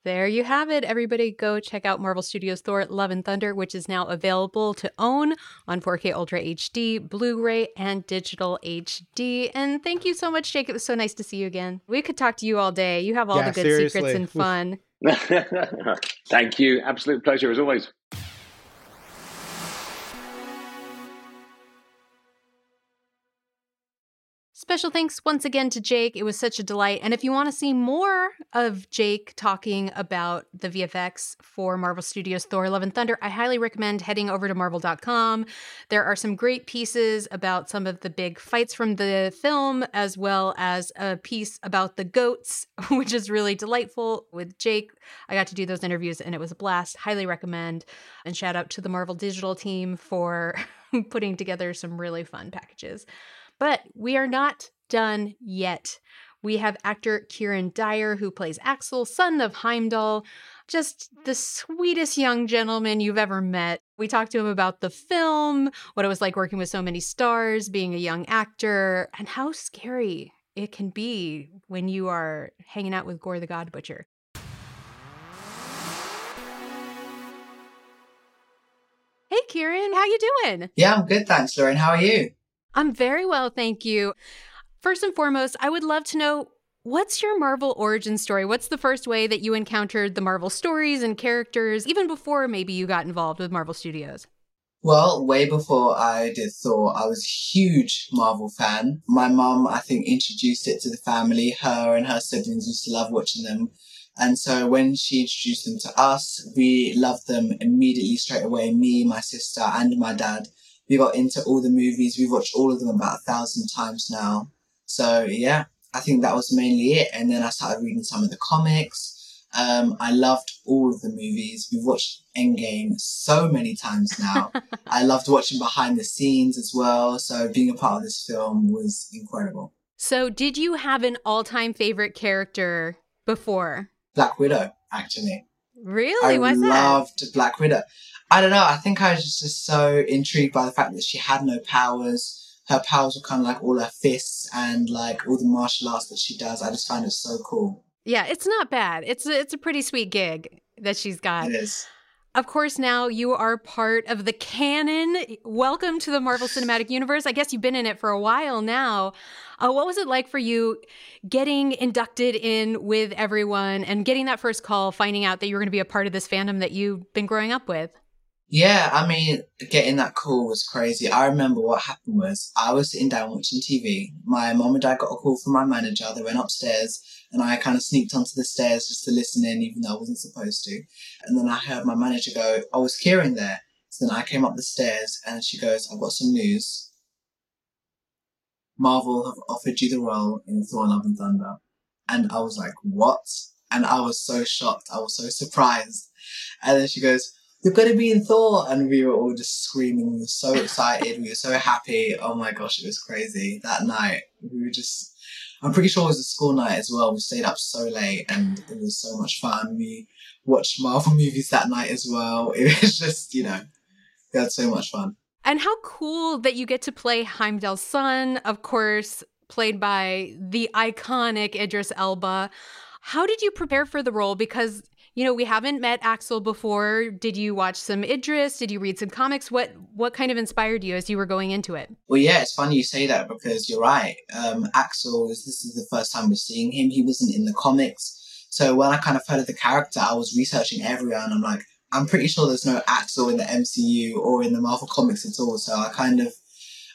There you have it. Everybody go check out Marvel Studios Thor Love and Thunder, which is now available to own on 4K Ultra HD, Blu ray, and digital HD. And thank you so much, Jake. It was so nice to see you again. We could talk to you all day. You have all Yeah, the good seriously. secrets and fun. Thank you. Absolute pleasure as always. Special thanks once again to Jake. It was such a delight. And if you want to see more of Jake talking about the VFX for Marvel Studios Thor Love and Thunder, I highly recommend heading over to marvel.com. There are some great pieces about some of the big fights from the film, as well as a piece about the goats, which is really delightful with Jake. I got to do those interviews and it was a blast. Highly recommend. And shout out to the Marvel Digital team for putting together some really fun packages. But we are not done yet. We have actor Kieron Dyer, who plays Axl, son of Heimdall, just the sweetest young gentleman you've ever met. We talked to him about the film, what it was like working with so many stars, being a young actor, and how scary it can be when you are hanging out with Gorr the God Butcher. Hey Kieron, how you doing? Yeah, I'm good, thanks, Lauren. How are you? I'm very well, thank you. First and foremost, I would love to know what's your Marvel origin story? What's the first way that you encountered the Marvel stories and characters, even before maybe you got involved with Marvel Studios? Well, way before I did Thor, I was a huge Marvel fan. My mum, I think, introduced it to the family. Her and her siblings used to love watching them. And so when she introduced them to us, we loved them immediately straight away. Me, my sister, and my dad. We got into all the movies. We've watched all of them about a thousand times now. So yeah, I think that was mainly it. And then I started reading some of the comics. Um, I loved all of the movies. We've watched Endgame so many times now. I loved watching behind the scenes as well. So being a part of this film was incredible. So, did you have an all time favorite character before? Black Widow, actually. Really? I Why's that? loved Black Widow. I don't know. I think I was just so intrigued by the fact that she had no powers. Her powers were kind of like all her fists and like all the martial arts that she does. I just find it so cool. Yeah, it's not bad. It's a, it's a pretty sweet gig that she's got. It is. Of course, now you are part of the canon. Welcome to the Marvel Cinematic Universe. I guess you've been in it for a while now. Uh, what was it like for you getting inducted in with everyone and getting that first call, finding out that you were going to be a part of this fandom that you've been growing up with? Yeah, I mean, getting that call was crazy. I remember what happened was I was sitting down watching TV. My mom and dad got a call from my manager. They went upstairs and I kind of sneaked onto the stairs just to listen in, even though I wasn't supposed to. And then I heard my manager go, I was Kieron there. So then I came up the stairs and she goes, I've got some news. Marvel have offered you the role in Thor: Love and Thunder," and I was like, "What?" And I was so shocked. I was so surprised. And then she goes, "You're going to be in Thor," and we were all just screaming. We were so excited. we were so happy. Oh my gosh, it was crazy that night. We were just. I'm pretty sure it was a school night as well. We stayed up so late, and it was so much fun. We watched Marvel movies that night as well. It was just, you know, we had so much fun. And how cool that you get to play Heimdall's son, of course, played by the iconic Idris Elba. How did you prepare for the role? Because you know we haven't met Axl before. Did you watch some Idris? Did you read some comics? What what kind of inspired you as you were going into it? Well, yeah, it's funny you say that because you're right. Um, Axl, this is the first time we're seeing him. He wasn't in the comics, so when I kind of heard of the character, I was researching everywhere, and I'm like, I'm pretty sure there's no Axl in the MCU or in the Marvel comics at all. So I kind of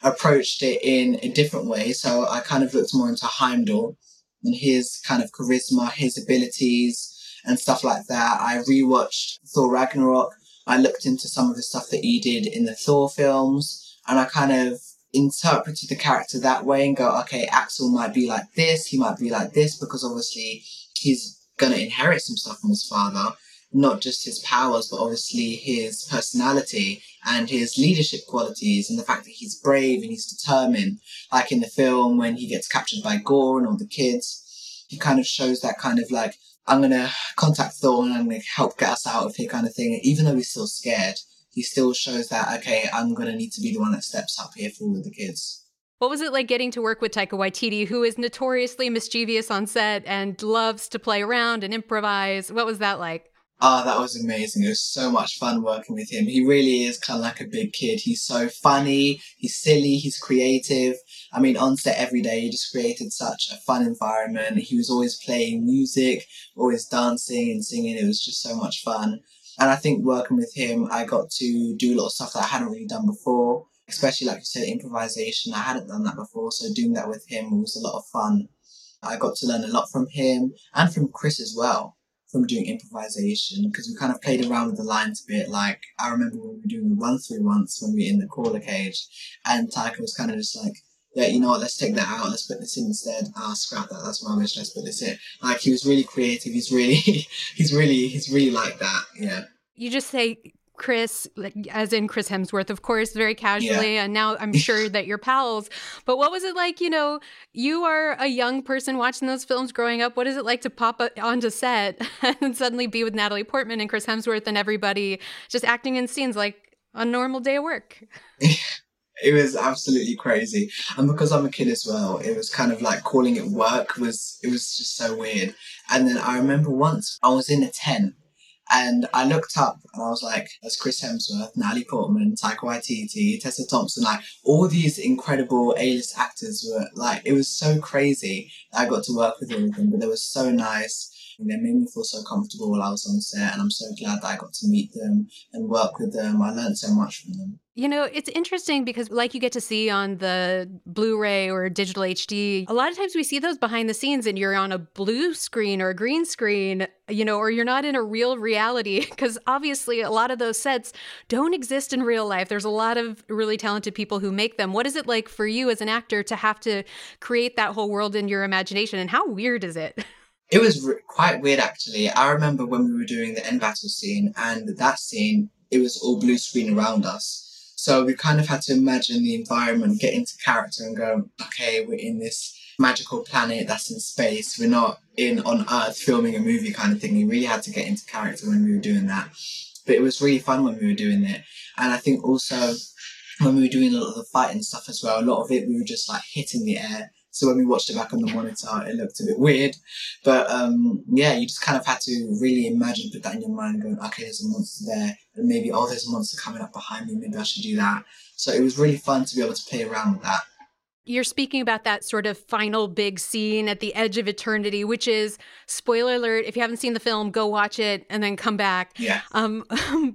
approached it in a different way. So I kind of looked more into Heimdall and his kind of charisma, his abilities, and stuff like that. I rewatched Thor Ragnarok. I looked into some of the stuff that he did in the Thor films, and I kind of interpreted the character that way and go, okay, Axl might be like this, he might be like this, because obviously he's gonna inherit some stuff from his father not just his powers, but obviously his personality and his leadership qualities and the fact that he's brave and he's determined. Like in the film when he gets captured by Gorr and all the kids, he kind of shows that kind of like, I'm gonna contact Thor and gonna help get us out of here kind of thing. Even though he's still scared, he still shows that, okay, I'm gonna need to be the one that steps up here for all of the kids. What was it like getting to work with Taika Waititi, who is notoriously mischievous on set and loves to play around and improvise? What was that like? Oh, that was amazing. It was so much fun working with him. He really is kind of like a big kid. He's so funny, he's silly, he's creative. I mean, on set every day, he just created such a fun environment. He was always playing music, always dancing and singing. It was just so much fun. And I think working with him, I got to do a lot of stuff that I hadn't really done before, especially like you said, improvisation. I hadn't done that before, so doing that with him was a lot of fun. I got to learn a lot from him and from Chris as well from doing improvisation because we kind of played around with the lines a bit. Like I remember when we were doing the run through once when we were in the crawler cage, and Taika was kind of just like, "Yeah, you know what? Let's take that out. Let's put this in instead. Ah, scrap that. That's rubbish. Let's put this in." Like he was really creative. He's really, he's really, he's really like that. Yeah. You just say Chris, as in Chris Hemsworth, of course, very casually. Yeah. And now I'm sure that you're pals. But what was it like? You know, you are a young person watching those films growing up. What is it like to pop onto set and suddenly be with Natalie Portman and Chris Hemsworth and everybody just acting in scenes like a normal day of work? it was absolutely crazy and because i'm a kid as well it was kind of like calling it work was it was just so weird and then i remember once i was in a tent and I looked up and I was like, that's Chris Hemsworth, Natalie Portman, Taika Waititi, Tessa Thompson, like all these incredible A-list actors were like, it was so crazy. I got to work with all of them, but they were so nice. And they made me feel so comfortable while I was on set, and I'm so glad that I got to meet them and work with them. I learned so much from them. You know, it's interesting because, like you get to see on the Blu ray or digital HD, a lot of times we see those behind the scenes and you're on a blue screen or a green screen, you know, or you're not in a real reality because obviously a lot of those sets don't exist in real life. There's a lot of really talented people who make them. What is it like for you as an actor to have to create that whole world in your imagination and how weird is it? It was re- quite weird actually. I remember when we were doing the end battle scene and that scene, it was all blue screen around us so we kind of had to imagine the environment, get into character and go, okay, we're in this magical planet that's in space. We're not in on Earth filming a movie kind of thing. We really had to get into character when we were doing that. But it was really fun when we were doing it. And I think also when we were doing a lot of the fighting stuff as well, a lot of it we were just like hitting the air so when we watched it back on the monitor, it looked a bit weird. But um, yeah, you just kind of had to really imagine, put that in your mind, going, okay, there's a monster there, and maybe oh, there's a monster coming up behind me. Maybe I should do that. So it was really fun to be able to play around with that you're speaking about that sort of final big scene at the edge of eternity, which is spoiler alert. If you haven't seen the film, go watch it and then come back. Yeah. Um,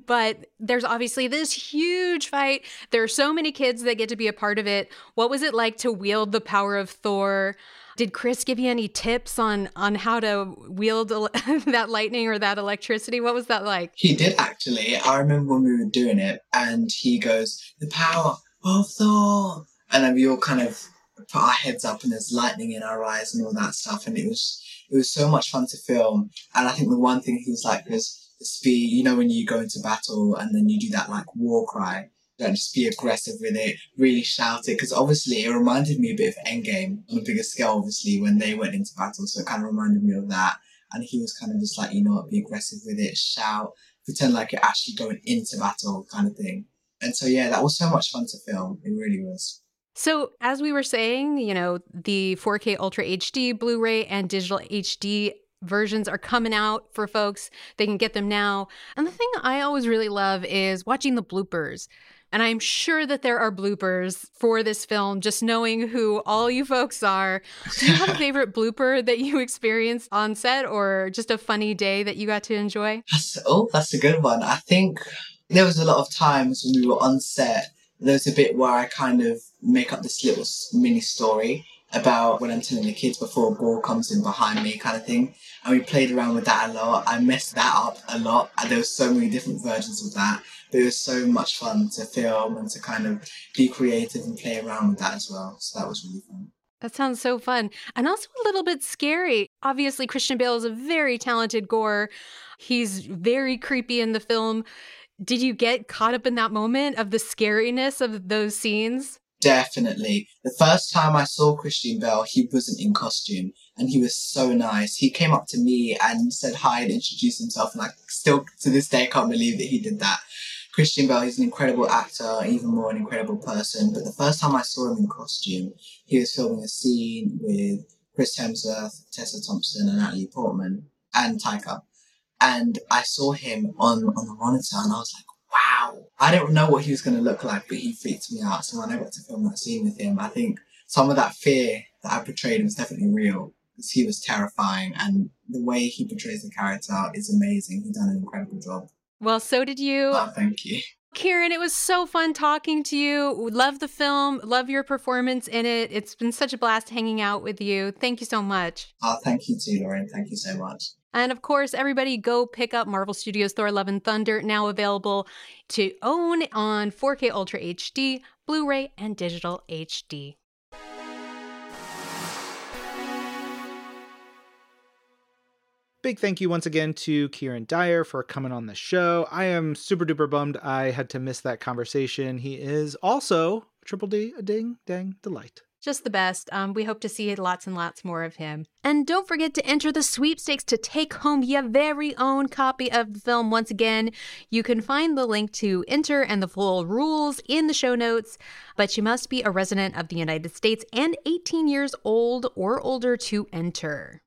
but there's obviously this huge fight. There are so many kids that get to be a part of it. What was it like to wield the power of Thor? Did Chris give you any tips on on how to wield that lightning or that electricity? What was that like? He did actually. I remember when we were doing it, and he goes, "The power of Thor." And then we all kind of put our heads up and there's lightning in our eyes and all that stuff. And it was it was so much fun to film. And I think the one thing he was like was the speed. You know when you go into battle and then you do that like war cry. Don't just be aggressive with it, really shout it. Because obviously it reminded me a bit of Endgame on a bigger scale, obviously, when they went into battle. So it kind of reminded me of that. And he was kind of just like, you know be aggressive with it, shout, pretend like you're actually going into battle kind of thing. And so, yeah, that was so much fun to film. It really was. So, as we were saying, you know, the 4K Ultra HD, Blu ray, and digital HD versions are coming out for folks. They can get them now. And the thing I always really love is watching the bloopers. And I'm sure that there are bloopers for this film, just knowing who all you folks are. Do you have a favorite blooper that you experienced on set or just a funny day that you got to enjoy? That's, oh, that's a good one. I think there was a lot of times when we were on set, there was a bit where I kind of make up this little mini story about when I'm telling the kids before Gorr comes in behind me kind of thing. And we played around with that a lot. I messed that up a lot. And there was so many different versions of that. But it was so much fun to film and to kind of be creative and play around with that as well. So that was really fun. That sounds so fun. And also a little bit scary. Obviously, Christian Bale is a very talented Gorr. He's very creepy in the film. Did you get caught up in that moment of the scariness of those scenes? Definitely. The first time I saw Christian Bale, he wasn't in costume and he was so nice. He came up to me and said hi and introduced himself and I still to this day can't believe that he did that. Christian Bale, he's an incredible actor, even more an incredible person. But the first time I saw him in costume, he was filming a scene with Chris Hemsworth, Tessa Thompson, and Natalie Portman, and Taika. And I saw him on, on the monitor and I was like, wow. I didn't know what he was going to look like, but he freaked me out. So when I got to film that scene with him, I think some of that fear that I portrayed was definitely real because he was terrifying and the way he portrays the character is amazing. He done an incredible job. Well, so did you. Oh, thank you. Kieron, it was so fun talking to you. Love the film, love your performance in it. It's been such a blast hanging out with you. Thank you so much. Oh, thank you too, Lauren. Thank you so much. And of course, everybody go pick up Marvel Studios Thor Love and Thunder, now available to own on 4K Ultra HD, Blu ray, and digital HD. Big thank you once again to Kieron Dyer for coming on the show. I am super duper bummed I had to miss that conversation. He is also Triple D, a ding, dang, delight. Just the best. Um, we hope to see lots and lots more of him. And don't forget to enter the sweepstakes to take home your very own copy of the film. Once again, you can find the link to enter and the full rules in the show notes, but you must be a resident of the United States and 18 years old or older to enter.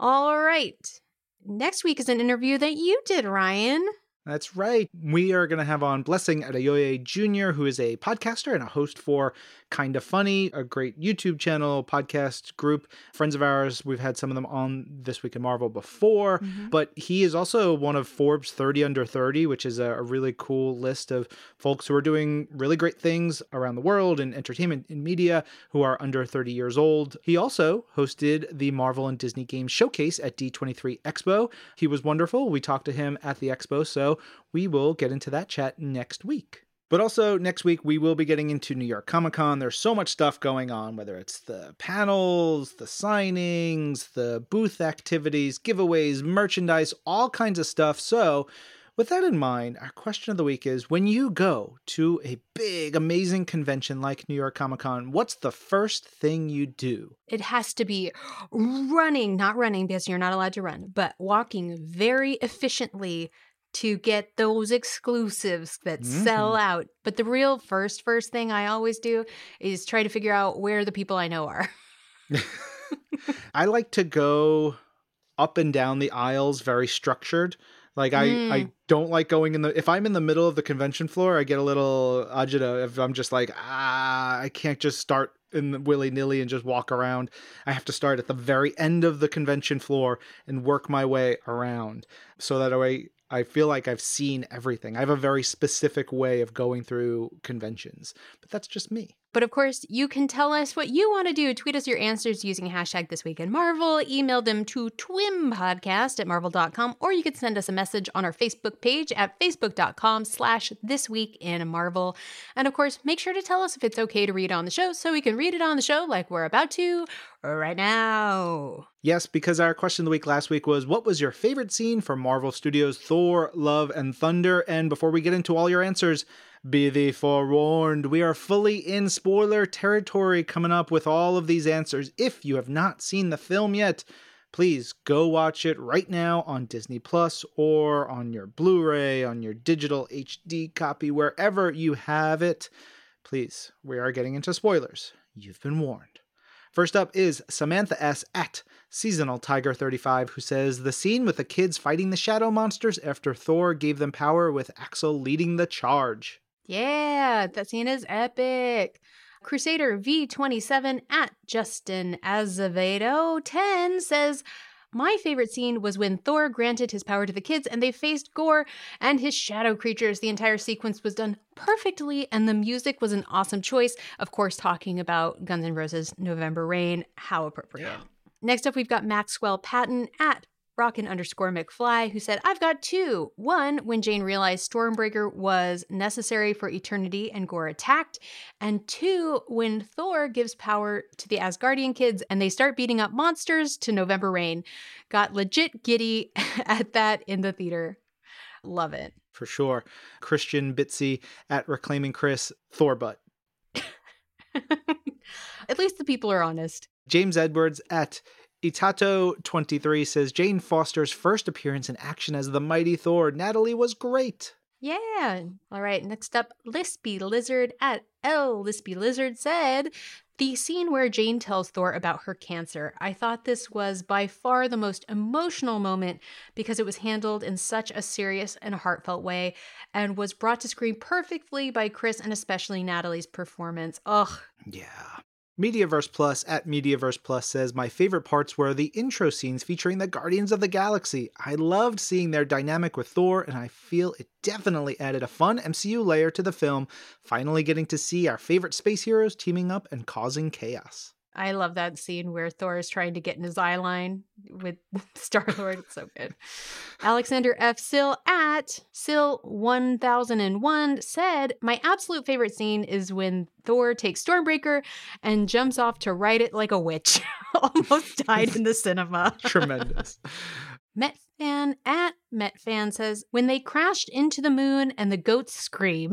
All right. Next week is an interview that you did, Ryan. That's right. We are going to have on Blessing Adeyoye Jr., who is a podcaster and a host for Kinda Funny, a great YouTube channel, podcast group. Friends of ours, we've had some of them on This Week in Marvel before, mm-hmm. but he is also one of Forbes 30 Under 30, which is a, really cool list of folks who are doing really great things around the world in entertainment and media who are under 30 years old. He also hosted the Marvel and Disney Games Showcase at D23 Expo. He was wonderful. We talked to him at the expo, so we will get into that chat next week. But also, next week, we will be getting into New York Comic Con. There's so much stuff going on, whether it's the panels, the signings, the booth activities, giveaways, merchandise, all kinds of stuff. So, with that in mind, our question of the week is when you go to a big, amazing convention like New York Comic Con, what's the first thing you do? It has to be running, not running because you're not allowed to run, but walking very efficiently to get those exclusives that mm-hmm. sell out. But the real first first thing I always do is try to figure out where the people I know are. I like to go up and down the aisles very structured. Like I, mm. I don't like going in the if I'm in the middle of the convention floor, I get a little agita if I'm just like, ah, I can't just start in willy nilly and just walk around. I have to start at the very end of the convention floor and work my way around. So that way I feel like I've seen everything. I have a very specific way of going through conventions, but that's just me. But of course, you can tell us what you want to do. Tweet us your answers using hashtag This Week in Marvel. Email them to twimpodcast at marvel.com, or you could send us a message on our Facebook page at facebook.com slash This Week in Marvel. And of course, make sure to tell us if it's okay to read on the show so we can read it on the show like we're about to right now. Yes, because our question of the week last week was what was your favorite scene from Marvel Studios' Thor, Love, and Thunder? And before we get into all your answers, be thee forewarned, we are fully in spoiler territory coming up with all of these answers. If you have not seen the film yet, please go watch it right now on Disney Plus or on your Blu ray, on your digital HD copy, wherever you have it. Please, we are getting into spoilers. You've been warned. First up is Samantha S. at Seasonal Tiger 35, who says the scene with the kids fighting the shadow monsters after Thor gave them power with Axl leading the charge. Yeah, that scene is epic. Crusader V27 at Justin Azevedo 10 says, my favorite scene was when Thor granted his power to the kids and they faced Gorr and his shadow creatures. The entire sequence was done perfectly and the music was an awesome choice. Of course, talking about Guns N' Roses' November Rain. How appropriate. Next up, we've got Maxwell Patton at Rockin underscore McFly, who said, I've got two. One, when Jane realized Stormbreaker was necessary for eternity and Gorr attacked. And two, when Thor gives power to the Asgardian kids and they start beating up monsters to November Rain. Got legit giddy at that in the theater. Love it. For sure. Christian Bitsy at Reclaiming Chris, Thor butt. At least the people are honest. James Edwards at Itato23 says Jane Foster's first appearance in action as the mighty Thor, Natalie, was great. Yeah. All right. Next up, Lispy Lizard at L. Lispy Lizard said the scene where Jane tells Thor about her cancer. I thought this was by far the most emotional moment because it was handled in such a serious and heartfelt way and was brought to screen perfectly by Chris and especially Natalie's performance. Ugh. Yeah. Mediaverse Plus at Mediaverse Plus says my favorite parts were the intro scenes featuring the Guardians of the Galaxy. I loved seeing their dynamic with Thor, and I feel it definitely added a fun MCU layer to the film, finally getting to see our favorite space heroes teaming up and causing chaos. I love that scene where Thor is trying to get in his eye line with Star Lord. It's so good. Alexander F. Sill at Sill 1001 said, My absolute favorite scene is when Thor takes Stormbreaker and jumps off to ride it like a witch. Almost died in the cinema. Tremendous. Metfan at Metfan says, When they crashed into the moon and the goats scream.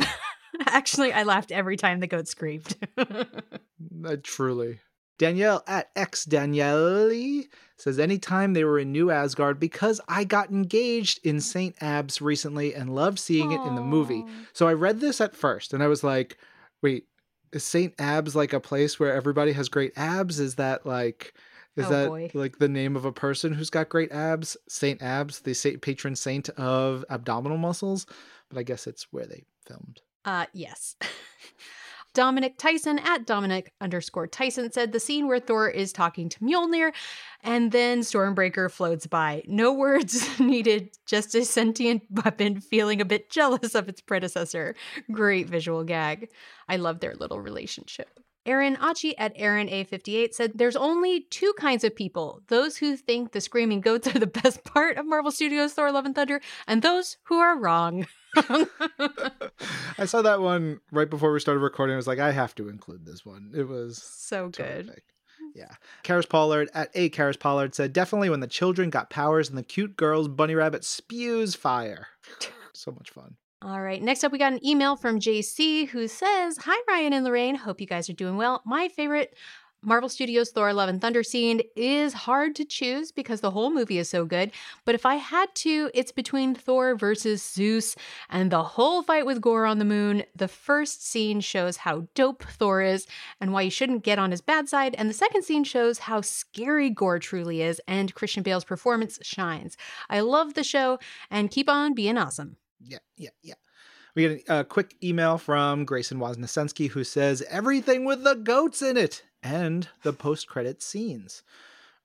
Actually, I laughed every time the goat screamed. uh, truly. Danielle at X Daniele says anytime they were in New Asgard because I got engaged in St. Abbs recently and loved seeing it in the movie. So I read this at first and I was like, wait, is St. Abs like a place where everybody has great abs? Is that like is Oh, that boy. like the name of a person who's got great abs? Saint Abs, the saint, patron saint of abdominal muscles. But I guess it's where they filmed. Uh, yes. Dominic Tyson at Dominic underscore Tyson said the scene where Thor is talking to Mjolnir and then Stormbreaker floats by. No words needed, just a sentient weapon feeling a bit jealous of its predecessor. Great visual gag. I love their little relationship. Aaron Achi at Aaron A58 said there's only two kinds of people those who think the screaming goats are the best part of Marvel Studios' Thor Love and Thunder, and those who are wrong. I saw that one right before we started recording. I was like, I have to include this one. It was so good. terrific. Mm. Yeah. Karis Pollard at A Karis Pollard said, definitely when the children got powers and the cute girl's bunny rabbit spews fire. so much fun. All right. Next up, we got an email from JC who says, Hi, Ryan and Lorraine. Hope you guys are doing well. My favorite Marvel Studios Thor Love and Thunder scene is hard to choose because the whole movie is so good. But if I had to, it's between Thor versus Zeus and the whole fight with Gorr on the moon. The first scene shows how dope Thor is and why you shouldn't get on his bad side. And the second scene shows how scary Gorr truly is and Christian Bale's performance shines. I love the show and keep on being awesome. Yeah, yeah, yeah. We get a, quick email from Grayson Wozniacki who says, everything with the goats in it and the post credit scenes.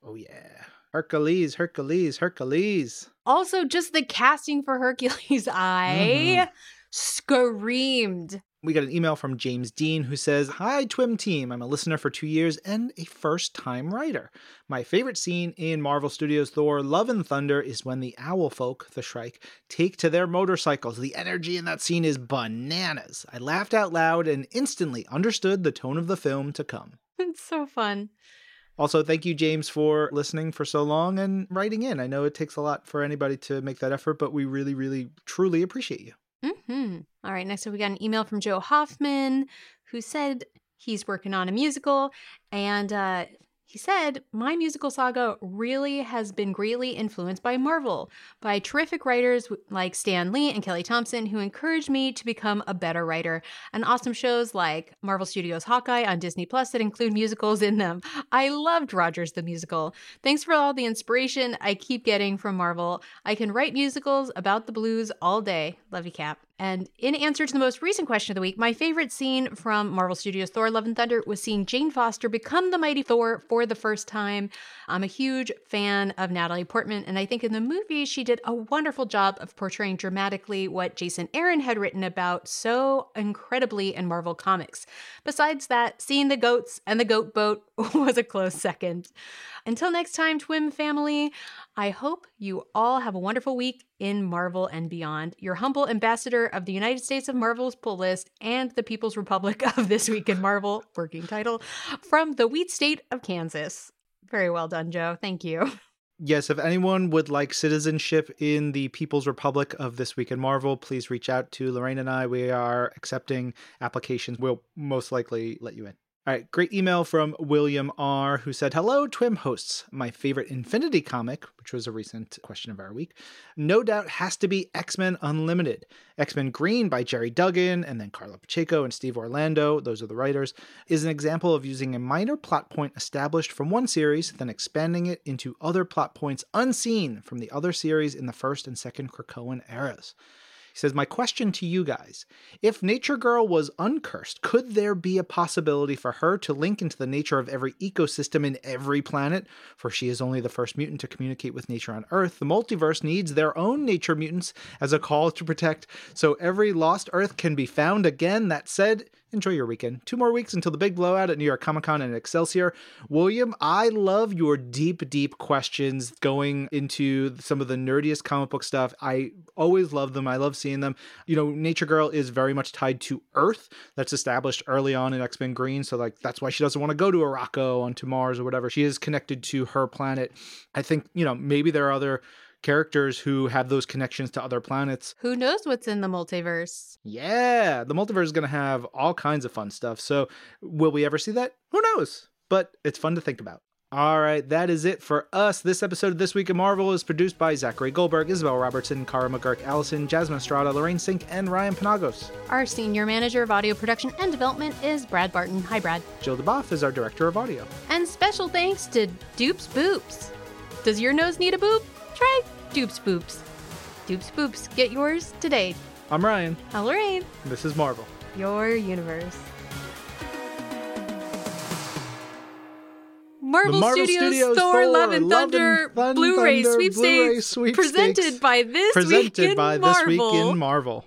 Oh, yeah. Hercules, Hercules, Hercules. Also, just the casting for Hercules, I mm-hmm. screamed. We got an email from James Dean who says, Hi, Twim team. I'm a listener for two years and a first time writer. My favorite scene in Marvel Studios Thor Love and Thunder is when the owl folk, the Shrike, take to their motorcycles. The energy in that scene is bananas. I laughed out loud and instantly understood the tone of the film to come. It's so fun. Also, thank you, James, for listening for so long and writing in. I know it takes a lot for anybody to make that effort, but we really, really, truly appreciate you. Mm-hmm. All right, next up, we got an email from Joe Hoffman who said he's working on a musical and uh, he said, My musical saga really has been greatly influenced by Marvel, by terrific writers like Stan Lee and Kelly Thompson, who encouraged me to become a better writer, and awesome shows like Marvel Studios Hawkeye on Disney Plus that include musicals in them. I loved Rogers the Musical. Thanks for all the inspiration I keep getting from Marvel. I can write musicals about the blues all day. Love you, Cap. And in answer to the most recent question of the week, my favorite scene from Marvel Studios Thor Love and Thunder was seeing Jane Foster become the mighty Thor for the first time. I'm a huge fan of Natalie Portman, and I think in the movie she did a wonderful job of portraying dramatically what Jason Aaron had written about so incredibly in Marvel Comics. Besides that, seeing the goats and the goat boat was a close second. Until next time, Twim family, I hope you all have a wonderful week in Marvel and beyond. Your humble ambassador of the United States of Marvel's pull list and the People's Republic of This Week in Marvel, working title, from the wheat state of Kansas. Very well done, Joe. Thank you. Yes, if anyone would like citizenship in the People's Republic of This Week in Marvel, please reach out to Lorraine and I. We are accepting applications. We'll most likely let you in. All right, great email from William R., who said, Hello, Twim hosts. My favorite Infinity comic, which was a recent question of our week, no doubt has to be X Men Unlimited. X Men Green by Gerry Duggan and then Karla Pacheco and Steve Orlando, those are the writers, is an example of using a minor plot point established from one series, then expanding it into other plot points unseen from the other series in the first and second Krakoan eras. He says, My question to you guys if Nature Girl was uncursed, could there be a possibility for her to link into the nature of every ecosystem in every planet? For she is only the first mutant to communicate with nature on Earth. The multiverse needs their own nature mutants as a call to protect, so every lost Earth can be found again. That said, enjoy your weekend. Two more weeks until the big blowout at New York Comic Con and Excelsior. William, I love your deep, deep questions going into some of the nerdiest comic book stuff. I always love them. I love seeing them. You know, Nature Girl is very much tied to Earth. That's established early on in X Men Green. So, like, that's why she doesn't want to go to Arakko onto Mars or whatever. She is connected to her planet. I think, you know, maybe there are other characters who have those connections to other planets. Who knows what's in the multiverse? Yeah, the multiverse is going to have all kinds of fun stuff. So, will we ever see that? Who knows? But it's fun to think about. All right, that is it for us. This episode of This Week in Marvel is produced by Zachary Goldberg, Isabel Robertson, Kara McGurk, Allison, Jasmine Estrada, Lorraine Sink, and Ryan Penagos. Our senior manager of audio production and development is Brad Barton. Hi, Brad. Jill DeBoff is our director of audio. And special thanks to Doop's Boops. Does your nose need a boop? Try Doop's Boops. Doop's Boops, get yours today. I'm Ryan. I'm Lorraine. This is Marvel. Your universe. Marvel, Marvel Studios, Studios Thor, Thor, Love and Thunder, Thun- Blu-ray, Thunder, sweepstakes, Blu-ray sweepstakes, presented by this Presented week in by Marvel. This Week in Marvel.